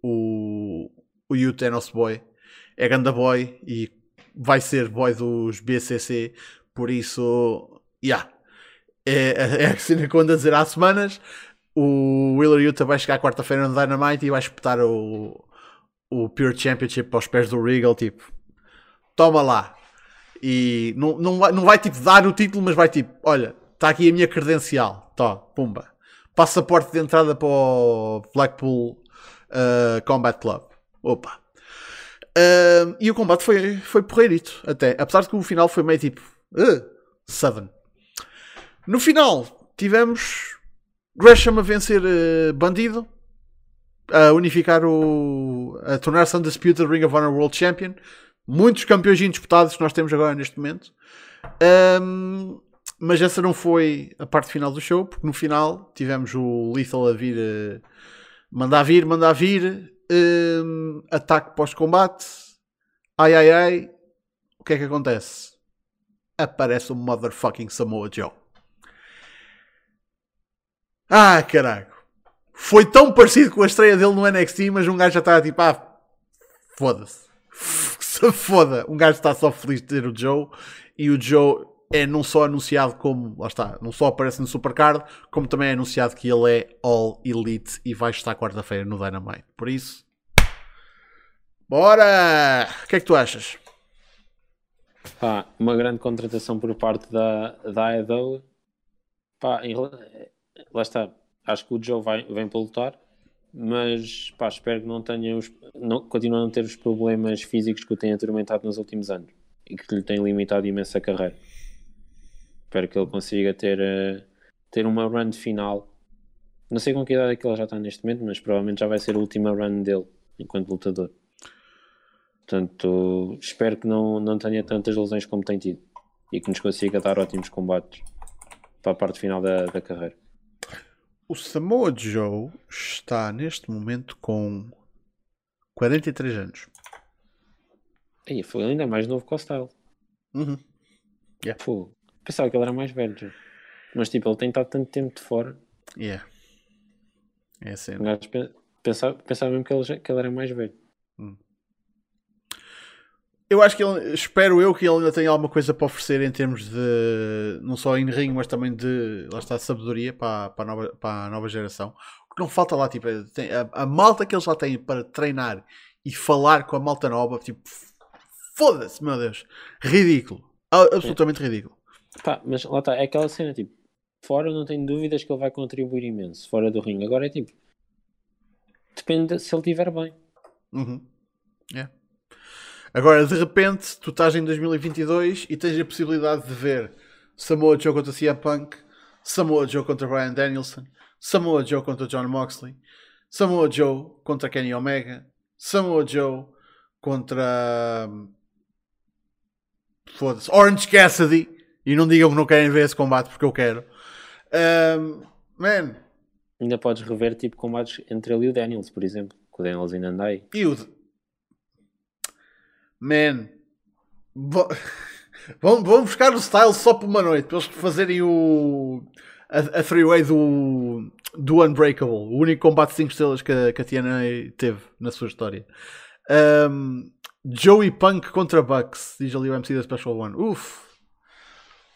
Speaker 1: o, o Yuta é nosso boy, é ganda boy e vai ser boy dos BCC, por isso, yeah. É, é, é a cena que ando a dizer há semanas. O Willer Yuta vai chegar quarta-feira no Dynamite e vai espetar o, o Pure Championship aos pés do Regal, tipo, toma lá. E não, não, vai, não vai tipo dar o título, mas vai tipo, olha, está aqui a minha credencial, tá, pumba. Passaporte de entrada para o Blackpool uh, Combat Club. Opa. Uh, e o combate foi, foi porreirito, até. Apesar de que o final foi meio tipo. Uh, Southern. No final, tivemos Gresham a vencer uh, Bandido, a unificar o. a tornar-se Undisputed Ring of Honor World Champion. Muitos campeões disputados que nós temos agora neste momento. Um, mas essa não foi a parte final do show, porque no final tivemos o Lethal a vir. Uh, Mandar vir, mandar vir. Um, ataque pós-combate. Ai ai ai. O que é que acontece? Aparece o motherfucking Samoa Joe. Ah, caralho. Foi tão parecido com a estreia dele no NXT, mas um gajo já estava tipo, ah, foda-se. [LAUGHS] Se foda. Um gajo está só feliz de ter o Joe e o Joe é não só anunciado como, lá está, não só aparece no Supercard, como também é anunciado que ele é All Elite e vai estar quarta-feira no Dynamite. Por isso, bora! O que é que tu achas?
Speaker 2: Pá, uma grande contratação por parte da, da AEW. Pá, lá está. Acho que o Joe vai, vem para lutar, mas pá, espero que não tenha os, não, continue a não ter os problemas físicos que o tem atormentado nos últimos anos e que lhe tem limitado imenso a carreira. Espero que ele consiga ter, uh, ter uma run final. Não sei com que idade é que ele já está neste momento, mas provavelmente já vai ser a última run dele enquanto lutador. Portanto, espero que não, não tenha tantas lesões como tem tido e que nos consiga dar ótimos combates para a parte final da, da carreira.
Speaker 1: O Samoa Joe está neste momento com 43 anos.
Speaker 2: Aí, foi ainda mais novo que o Style.
Speaker 1: Uhum. Yeah.
Speaker 2: Pô, Pensava que ele era mais velho. Mas tipo, ele tem estado tanto tempo de fora.
Speaker 1: Yeah. É assim.
Speaker 2: Pensava, pensava mesmo que ele, que ele era mais velho. Hum.
Speaker 1: Eu acho que ele, espero eu que ele ainda tenha alguma coisa para oferecer em termos de não só em ring, mas também de lá está sabedoria para, para, a, nova, para a nova geração. O que não falta lá, tipo, é, tem, a, a, malta que eles já têm para treinar e falar com a malta nova, tipo, foda-se, meu Deus, ridículo, absolutamente ridículo.
Speaker 2: Pá, mas lá está, é aquela cena tipo, fora não tenho dúvidas que ele vai contribuir imenso, fora do ringue. Agora é tipo, depende se ele estiver bem.
Speaker 1: Uhum. Yeah. Agora, de repente, tu estás em 2022 e tens a possibilidade de ver Samoa Joe contra CM Punk, Samoa Joe contra Brian Danielson, Samoa Joe contra John Moxley, Samoa Joe contra Kenny Omega, Samoa Joe contra. Hum, foda-se, Orange Cassidy. E não digam que não querem ver esse combate porque eu quero. Um, man.
Speaker 2: Ainda podes rever tipo combates entre ele e o Daniels, por exemplo. Que o Daniels ainda anda aí.
Speaker 1: E o. Man. Vão, [LAUGHS] vão buscar o style só por uma noite, para eles fazerem o. a, a three-way do, do Unbreakable, o único combate de 5 estrelas que a, que a TNA teve na sua história. Um, Joey Punk contra Bucks, diz ali o MC da Special One. Uf,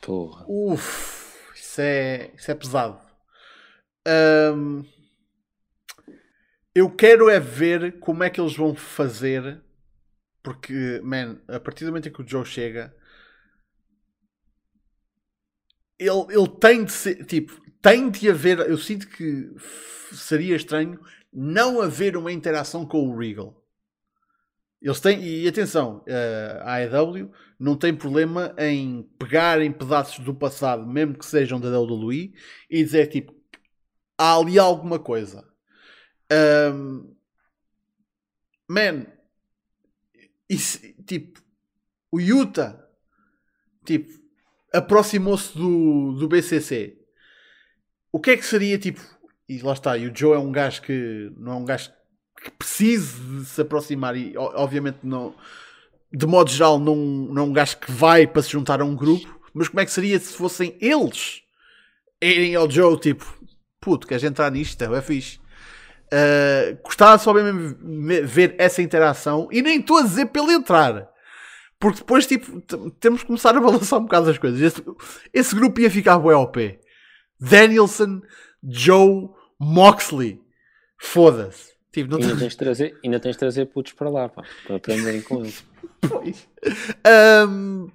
Speaker 2: Porra.
Speaker 1: uf, isso é, isso é pesado. Um, eu quero é ver como é que eles vão fazer, porque, man, a partir do momento em que o Joe chega, ele, ele tem de ser, tipo, tem de haver, eu sinto que seria estranho não haver uma interação com o Regal. Eles têm, e atenção, eh, a AEW não tem problema em pegar em pedaços do passado, mesmo que sejam da WWE, e dizer tipo, há ali alguma coisa. Ahm, man, isso, tipo, o Utah, tipo, aproximou-se do, do BCC. O que é que seria tipo? E lá está, e o Joe é um gajo que não é um gajo que precise de se aproximar, e obviamente não, de modo geral, não, não é um gajo que vai para se juntar a um grupo. Mas como é que seria se fossem eles irem ao Joe, tipo, puto, queres entrar nisto? É fixe. Uh, gostava só mesmo de ver essa interação e nem estou a dizer ele entrar. Porque depois, tipo, temos que começar a balançar um bocado as coisas. Esse, esse grupo ia ficar bué ao pé. Danielson, Joe, Moxley. Foda-se. Tipo,
Speaker 2: Ainda tens, de trazer, ainda tens de trazer putos para lá, pá, para aprenderem com eles. [LAUGHS]
Speaker 1: Pois. Ahm,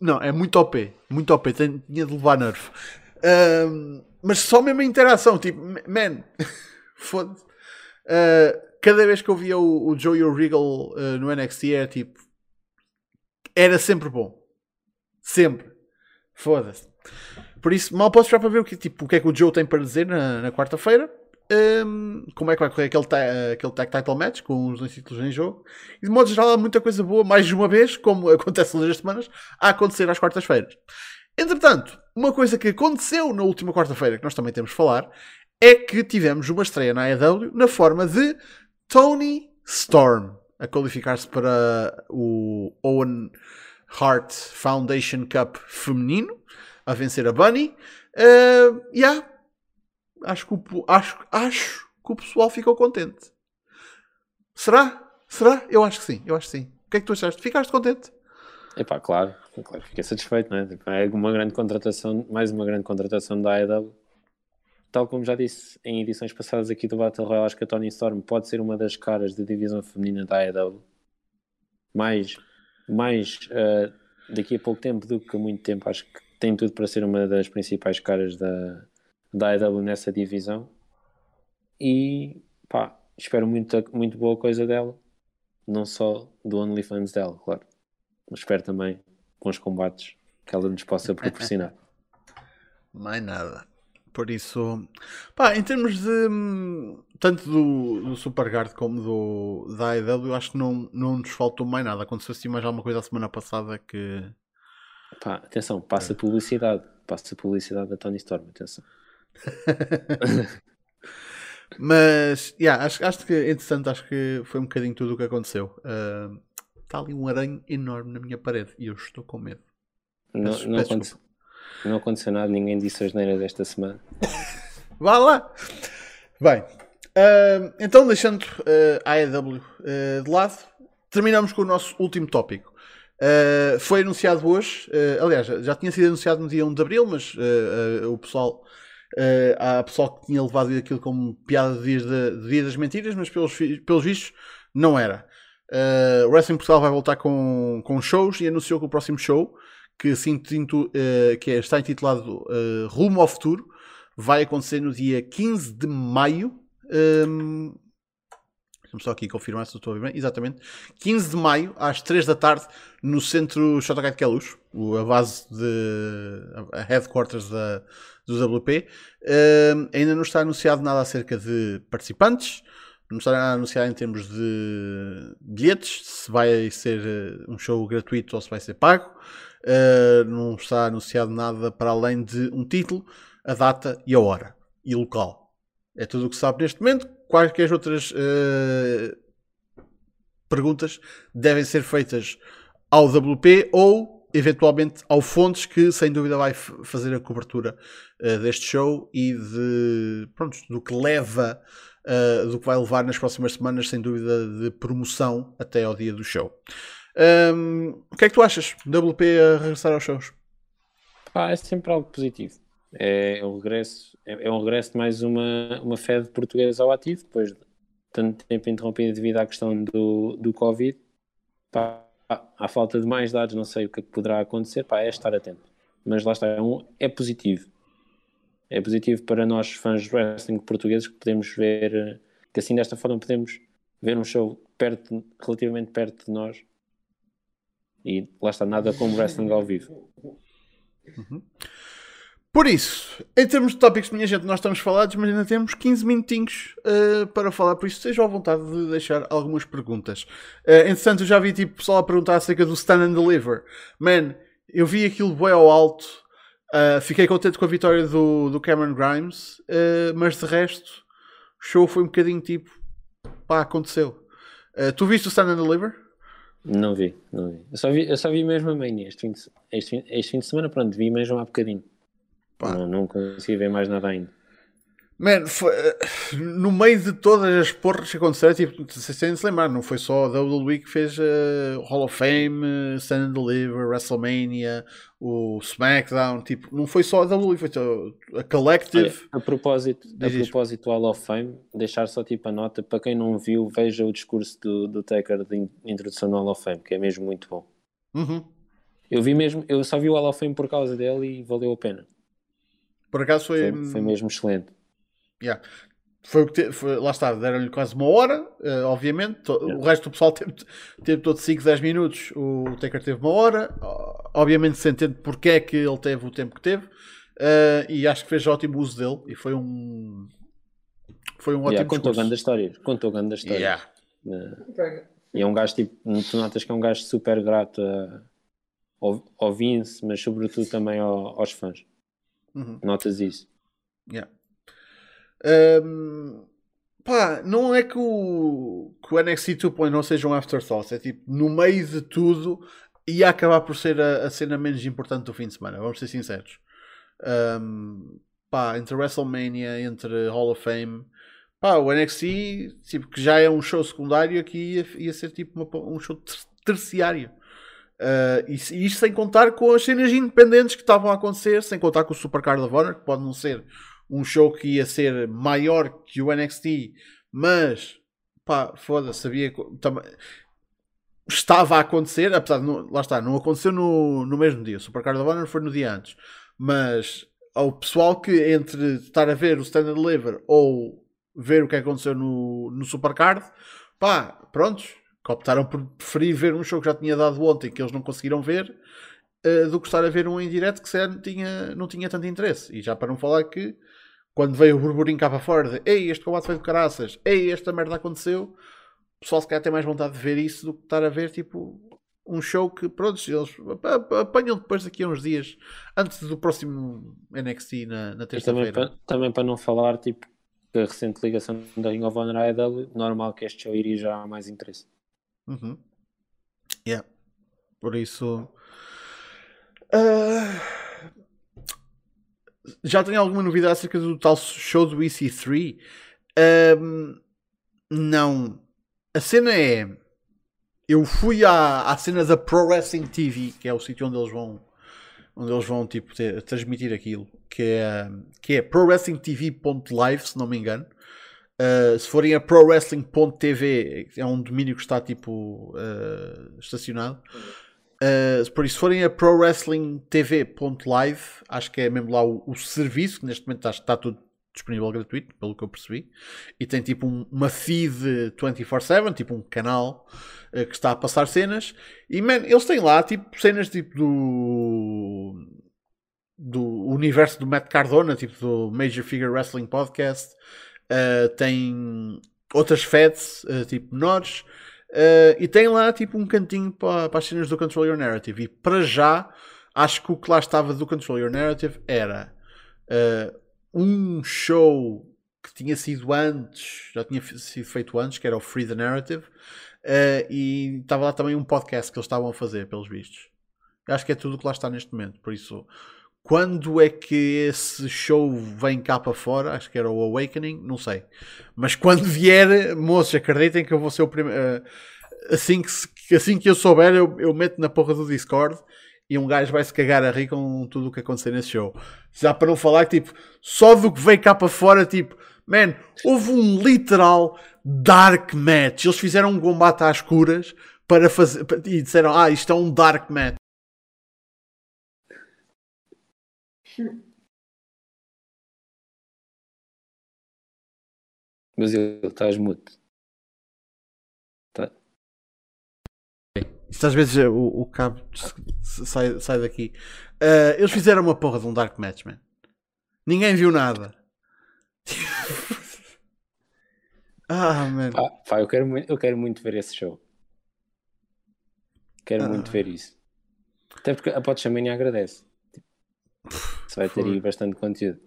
Speaker 1: não, é muito OP. Muito OP. Tinha de levar nerf. Ahm, mas só mesmo a interação. Tipo, man. Foda-se. Ah, cada vez que eu via o, o Joe o Regal ah, no NXT era tipo. Era sempre bom. Sempre. Foda-se. Por isso, mal posso esperar para ver o que, tipo, o que é que o Joe tem para dizer na, na quarta-feira. Ahm, como é que vai correr aquele, aquele tag title match com os dois títulos em jogo. E de modo geral há muita coisa boa, mais uma vez, como [LAUGHS] acontece todas as semanas, a acontecer às quartas-feiras. Entretanto, uma coisa que aconteceu na última quarta-feira, que nós também temos de falar, é que tivemos uma estreia na AEW na forma de Tony Storm a qualificar-se para o Owen Hart Foundation Cup feminino, a vencer a Bunny. Uh, yeah. acho, que o, acho, acho que o pessoal ficou contente. Será? Será? Eu acho que sim, eu acho que sim. O que é que tu achaste? Ficaste contente?
Speaker 2: Epá, claro, claro, fiquei satisfeito, não é? Tipo, é uma grande contratação, mais uma grande contratação da AEW. Tal como já disse em edições passadas aqui do Battle Royale, acho que a Tony Storm pode ser uma das caras da divisão feminina da AEW. Mais, mais eh, daqui a pouco tempo do que muito tempo, acho que tem tudo para ser uma das principais caras da, da AEW nessa divisão. E pá, espero muito, muito boa coisa dela, não só do OnlyFans dela, claro mas espero também bons combates que ela nos possa proporcionar. [LAUGHS]
Speaker 1: Mais nada. Por isso, pá, em termos de hum, tanto do, do Superguard como do da AEW, acho que não, não nos faltou mais nada. Aconteceu assim mais alguma coisa a semana passada que
Speaker 2: Pá, atenção, passa publicidade, passa publicidade da Tony Storm, atenção. [LAUGHS]
Speaker 1: Mas, yeah, acho, acho que, entretanto, acho que foi um bocadinho tudo o que aconteceu. Está ali um aranho enorme na minha parede e eu estou com medo.
Speaker 2: Não,
Speaker 1: Peço-
Speaker 2: não,
Speaker 1: peço
Speaker 2: aconteceu, não aconteceu nada, ninguém disse as neiras esta semana. [LAUGHS]
Speaker 1: Vá lá! Bem, ah, então deixando ah, a AEW ah, de lado, terminamos com o nosso último tópico. Ah, foi anunciado hoje, aliás, já- tinha sido anunciado no dia 1 de Abril, mas o pessoal, ah, há pessoal que tinha levado aquilo como piada de dias, de, de dia das mentiras, mas pelos, pelos vistos não era. Uh, o Wrestling Portugal vai voltar com, com shows e anunciou que o próximo show, que, intu- uh, que é- está intitulado uh, Rumo ao Futuro, vai acontecer no dia 15 de maio. Um, Deixa-me só aqui confirmar se estou a ver bem. Exatamente. 15 de maio, às 3 da tarde, no centro JK de Queluz, o- a base de. a headquarters da, do WP. Um, ainda não está anunciado nada acerca de participantes. Não está nada anunciado em termos de bilhetes, se vai ser uh, um show gratuito ou se vai ser pago. Uh, não está anunciado nada para além de um título, a data e a hora e local. É tudo o que se sabe neste momento. Quaisquer outras uh, perguntas devem ser feitas ao WP ou eventualmente ao Fontes, que sem dúvida vai fazer a cobertura uh, deste show e de, pronto, do que leva, do que vai levar nas próximas semanas, sem dúvida, de promoção até ao dia do show. Um, o que é que tu achas? WP a regressar aos shows?
Speaker 2: É sempre algo positivo. É, um regresso, é, é um regresso de mais uma, uma de portuguesa ao ativo, depois de tanto tempo interrompido devido à questão do, do Covid. Pá, à falta de mais dados, não sei o que, é que poderá acontecer, pá, é estar atento. Mas lá está, é, um, é positivo. É positivo para nós, fãs de wrestling portugueses, que podemos ver, que assim desta forma podemos ver um show perto, relativamente perto de nós. E lá está, nada como wrestling ao vivo.
Speaker 1: Uhum. Por isso, em termos de tópicos, minha gente, nós estamos falados, mas ainda temos 15 minutinhos uh, para falar, por isso estejam à vontade de deixar algumas perguntas. Uh, entretanto, eu já vi tipo, pessoal a perguntar acerca do Stand and Deliver. Man, eu vi aquilo bem ao alto, uh, fiquei contente com a vitória do, do Cameron Grimes, uh, mas de resto, o show foi um bocadinho tipo, pá, aconteceu. tu viste o Stand and Deliver?
Speaker 2: Não vi, não vi. Eu só vi, eu só vi mesmo a Mania este fim de, este fim, este fim de semana, pronto, vi mesmo há bocadinho. Não, não consegui ver mais nada ainda.
Speaker 1: Man, foi, eh, no meio de todas as porras que aconteceram, tipo, sem se lembrar, não foi só a WWE que fez uh, Hall of Fame, Stand and Deliver, WrestleMania, o SmackDown, tipo, não foi só a WWE, foi a Collective.
Speaker 2: Olha, a propósito, a propósito do Hall of Fame, deixar só tipo a nota, para quem não viu, veja o discurso do, do Taker de introdução no Hall of Fame, que é mesmo muito bom.
Speaker 1: Uhum.
Speaker 2: Eu vi mesmo, eu só vi o Hall of Fame por causa dele e valeu a pena.
Speaker 1: Por acaso foi.
Speaker 2: Foi, foi mesmo excelente.
Speaker 1: Yeah. Foi o que te, foi, lá está, deram-lhe quase uma hora, uh, obviamente. Yeah. O resto do pessoal teve, teve todo 5, 10 minutos. O Taker teve uma hora. Obviamente se entende porque é que ele teve o tempo que teve. Uh, e acho que fez ótimo uso dele. E foi um. Foi um ótimo
Speaker 2: yeah, Contou grande história. Contou grande história. Yeah. Uh, e é um gajo tipo. Tu notas que é um gajo super grato a, ao, ao Vince, mas sobretudo também ao, aos fãs.
Speaker 1: Uhum.
Speaker 2: Notas isso.
Speaker 1: Yeah. Um, pá, não é que o, que o NXT 2.0 seja um afterthought, é tipo, no meio de tudo ia acabar por ser a, a cena menos importante do fim de semana, vamos ser sinceros. Um, pá, entre WrestleMania, entre Hall of Fame, pá, o NXT, tipo, que já é um show secundário, aqui ia, ia ser tipo uma, um show terciário. Uh, e, e isto sem contar com as cenas independentes que estavam a acontecer, sem contar com o Supercard of Honor, que pode não ser um show que ia ser maior que o NXT, mas pá, foda-se, sabia estava a acontecer, apesar de não, lá está, não aconteceu no, no mesmo dia. O Supercard of Honor foi no dia antes, mas ao pessoal que entre estar a ver o Standard Deliver ou ver o que aconteceu no, no Supercard, pá, prontos, que optaram por preferir ver um show que já tinha dado ontem que eles não conseguiram ver uh, do que estar a ver um em direto que não tinha, não tinha tanto interesse. E já para não falar que quando veio o burburinho cá para fora de ei, este combate foi de caraças, ei, esta merda aconteceu, o pessoal se calhar tem mais vontade de ver isso do que estar a ver tipo um show que pronto, eles apanham depois daqui a uns dias antes do próximo NXT na, na terça-feira.
Speaker 2: Também, também, para não falar tipo a recente ligação da Ring of Honor à EW, normal que este show iria já há mais interesse.
Speaker 1: Uhum. Yeah. Por isso. Uh... Já tem alguma novidade acerca do tal show do EC3? Um, não. A cena é. Eu fui à, à cena da Pro Wrestling TV, que é o sítio onde eles vão onde eles vão tipo, ter, transmitir aquilo, que é, que é prowrestlingtv.live, se não me engano. Uh, se forem a prowrestling.tv, é um domínio que está tipo uh, estacionado. Uh, por isso, se forem a prowrestlingtv.live, acho que é mesmo lá o, o, serviço, que neste momento está, está tudo disponível gratuito, pelo que eu percebi. E tem tipo um, uma feed 24-7, tipo um canal que está a passar cenas. E man, eles têm lá tipo cenas tipo do do universo do Matt Cardona, tipo do Major Figure Wrestling Podcast. Uh, tem outras feds, uh, tipo menores, uh, e tem lá tipo um cantinho para, para as cenas do Control Your Narrative. E para já, acho que o que lá estava do Control Your Narrative era um show que tinha sido antes, já tinha sido feito antes, que era o Free the Narrative, Uh, e estava lá também um podcast que eles estavam a fazer, pelos vistos. Acho que é tudo o que lá está neste momento. Por isso, quando é que esse show vem cá para fora? Acho que era o Awakening, não sei. Mas quando vier, moços, acreditem que eu vou ser o primeiro. Uh, assim, que, assim que eu souber, eu, eu meto na porra do Discord e um gajo vai se cagar a rir com tudo o que acontecer nesse show. Já para não falar que, tipo, só do que veio cá para fora, tipo, man, houve um literal dark match. Eles fizeram um combate às curas para fazer, e disseram, ah, isto é um dark match.
Speaker 2: Mas ele estás mudo. Tá.
Speaker 1: Isto às vezes o, o cabo sai, sai daqui. Uh, eles fizeram uma porra de um Dark Match, man. Ninguém viu nada. [LAUGHS] ah, man.
Speaker 2: Pá, pá, eu, quero muito, eu quero muito ver esse show. Quero ah. muito ver isso. Até porque a Podshamania agradece. Vai ter aí bastante conteúdo.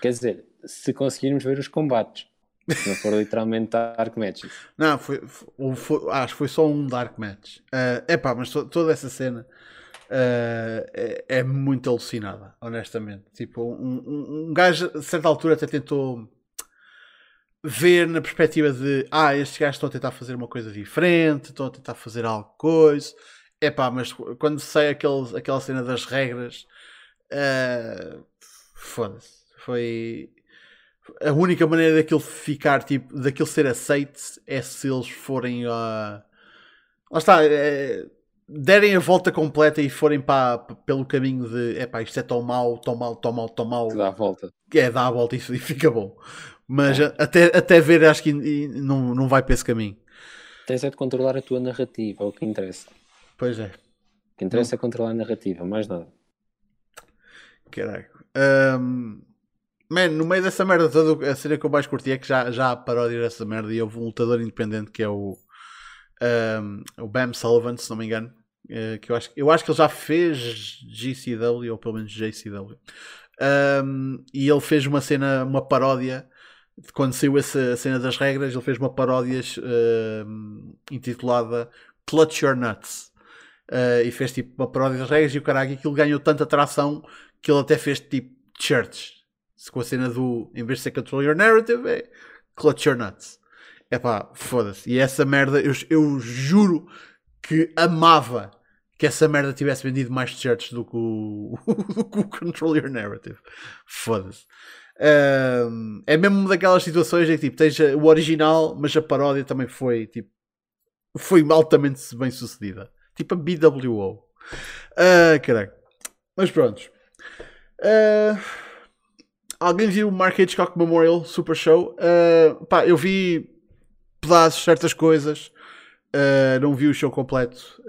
Speaker 2: Quer dizer, se conseguirmos ver os combates, se não for literalmente Dark Matches. [LAUGHS]
Speaker 1: Não, foi, foi, foi, acho que foi só um Dark Match. Uh, epá, mas to, toda essa cena uh, é, é, muito alucinada, honestamente. Tipo, um, um, um gajo a certa altura até tentou ver na perspectiva de ah, estes gajos estão a tentar fazer uma coisa diferente, estão a tentar fazer algo coisa. Epá, mas quando sai aquele, aquela cena das regras Uh, Foda-se. Foi. A única maneira daquilo ficar, tipo, daquilo ser aceite é se eles forem a. Uh... Lá está. É... Derem a volta completa e forem para, pelo caminho de epá, isto é tão mau, tão mau, tão mau, tão mau.
Speaker 2: Dá a volta.
Speaker 1: É, dá a volta e, e fica bom. Mas é. até, até ver, acho que não, não vai para esse caminho.
Speaker 2: Tens é de controlar a tua narrativa, é o que interessa.
Speaker 1: Pois é.
Speaker 2: O que interessa não. é controlar a narrativa, mais nada.
Speaker 1: Caralho. Um, man, no meio dessa merda toda, a cena que eu mais curti é que já, já há paródia dessa merda e houve um lutador independente que é o, um, o Bam Sullivan, se não me engano. Uh, que eu acho, eu acho que ele já fez GCW ou pelo menos JCW. Um, e ele fez uma cena, uma paródia quando saiu essa cena das regras, ele fez uma paródia uh, intitulada Clutch Your Nuts. Uh, e fez tipo uma paródia das regras e o caralho, aquilo ganhou tanta atração que ele até fez tipo church com a cena do em vez de ser control your narrative é clutch your nuts é pá, foda-se e essa merda eu, eu juro que amava que essa merda tivesse vendido mais t-shirts do que o, [LAUGHS] do que o Control Your Narrative. Foda-se. Um, é mesmo daquelas situações em que tipo, tens o original, mas a paródia também foi tipo, foi altamente bem sucedida. Tipo a BWO. Uh, ah, caralho. Mas pronto. Uh, alguém viu o Mark Hitchcock Memorial Super Show? Uh, pá, eu vi pedaços, certas coisas. Uh, não vi o show completo.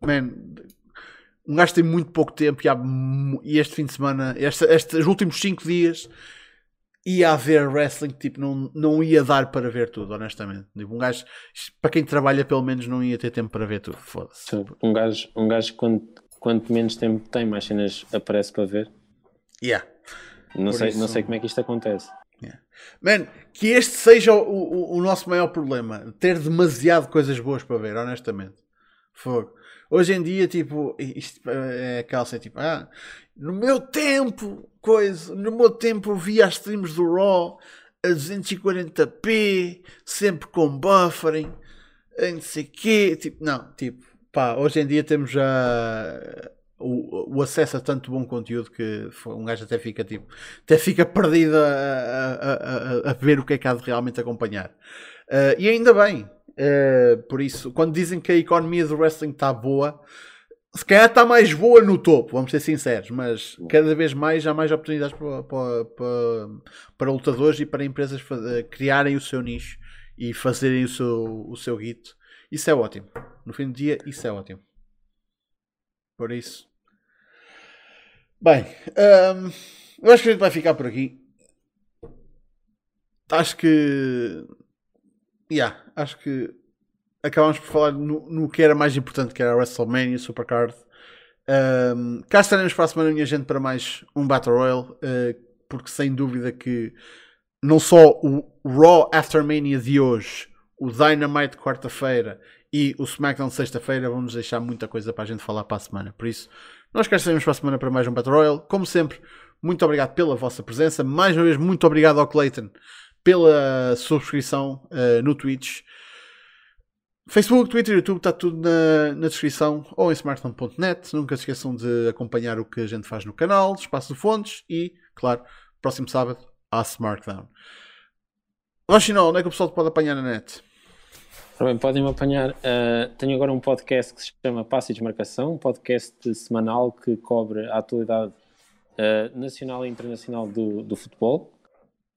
Speaker 1: man, um gajo tem muito pouco tempo e, há, e este fim de semana, este, estes últimos 5 dias, ia haver wrestling tipo, não, não ia dar para ver tudo, honestamente. Tipo, um gajo, para quem trabalha, pelo menos não ia ter tempo para ver tudo. Foda-se.
Speaker 2: Um gajo, um gajo quando quanto menos tempo tem, mais cenas aparece para ver.
Speaker 1: Yeah.
Speaker 2: Não, sei, isso... não sei como é que isto acontece.
Speaker 1: Yeah. Man, que este seja o, o, o, nosso maior problema. Ter demasiado coisas boas para ver, honestamente. Fogo. Hoje em dia, tipo, isto é aquela assim, tipo, ah, no meu tempo, coisa, no meu tempo eu via as streams do Raw a 240p, sempre com buffering, não sei quê. Tipo, não, tipo, pá, hoje em dia temos já o, o, acesso a tanto bom conteúdo que um gajo até fica tipo até fica perdido a, a, a, a ver o que é que há de realmente acompanhar uh, e ainda bem uh, por isso quando dizem que a economia do wrestling está boa se calhar está mais boa no topo, vamos ser sinceros, mas cada vez mais há mais oportunidades para, para, para, para lutadores e para empresas criarem o seu nicho e fazerem o seu, o seu. Isso é ótimo. No fim do dia, isso é ótimo. Por isso. Bem, um, eu acho que a gente vai ficar por aqui. Acho que. Yeah, acho que acabamos por falar no, no que era mais importante, que era a WrestleMania Supercard. Um, cá estaremos para a semana, minha gente, para mais um Battle Royale, uh, porque sem dúvida que não só o Raw Aftermania de hoje o Dynamite quarta-feira e o SmackDown sexta-feira, vamos deixar muita coisa para a gente falar para a semana. Por isso, nós cá estaremos para a semana para mais um Battle Royale. Como sempre, muito obrigado pela vossa presença. Mais uma vez, muito obrigado ao Clayton pela subscrição uh, no Twitch. Facebook, Twitter, YouTube, está tudo na, na descrição ou em smartphone.net. Nunca se esqueçam de acompanhar o que a gente faz no canal, Espaço de Fontes e, claro, próximo sábado, a Smartdown. Rochinol, onde é que o pessoal te pode apanhar na net?
Speaker 2: Bem, podem-me apanhar. Uh, tenho agora um podcast que se chama Passe e Desmarcação, um podcast semanal que cobre a atualidade uh, nacional e internacional do, do futebol.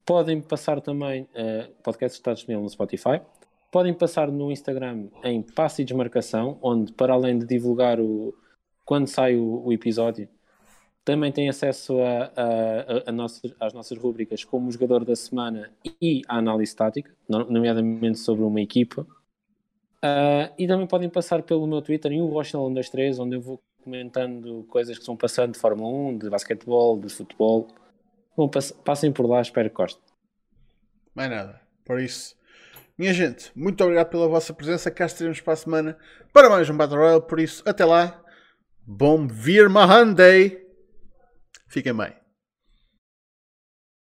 Speaker 2: Podem passar também, uh, o podcast está disponível no Spotify. Podem passar no Instagram em Passe e Desmarcação, onde, para além de divulgar o, quando sai o, o episódio, também tem acesso a, a, a nossas, às nossas rubricas como o jogador da semana e a análise tática, nomeadamente sobre uma equipa. Uh, e também podem passar pelo meu Twitter em o Rochinol123, onde eu vou comentando coisas que estão passando de Fórmula 1, de basquetebol, de futebol. Bom, passem por lá, espero que gostem.
Speaker 1: Mais nada. Por isso, minha gente, muito obrigado pela vossa presença. Cá estaremos para a semana para mais um Battle Royale. Por isso, até lá. Bom Vir Mahanday. Fiquem bem.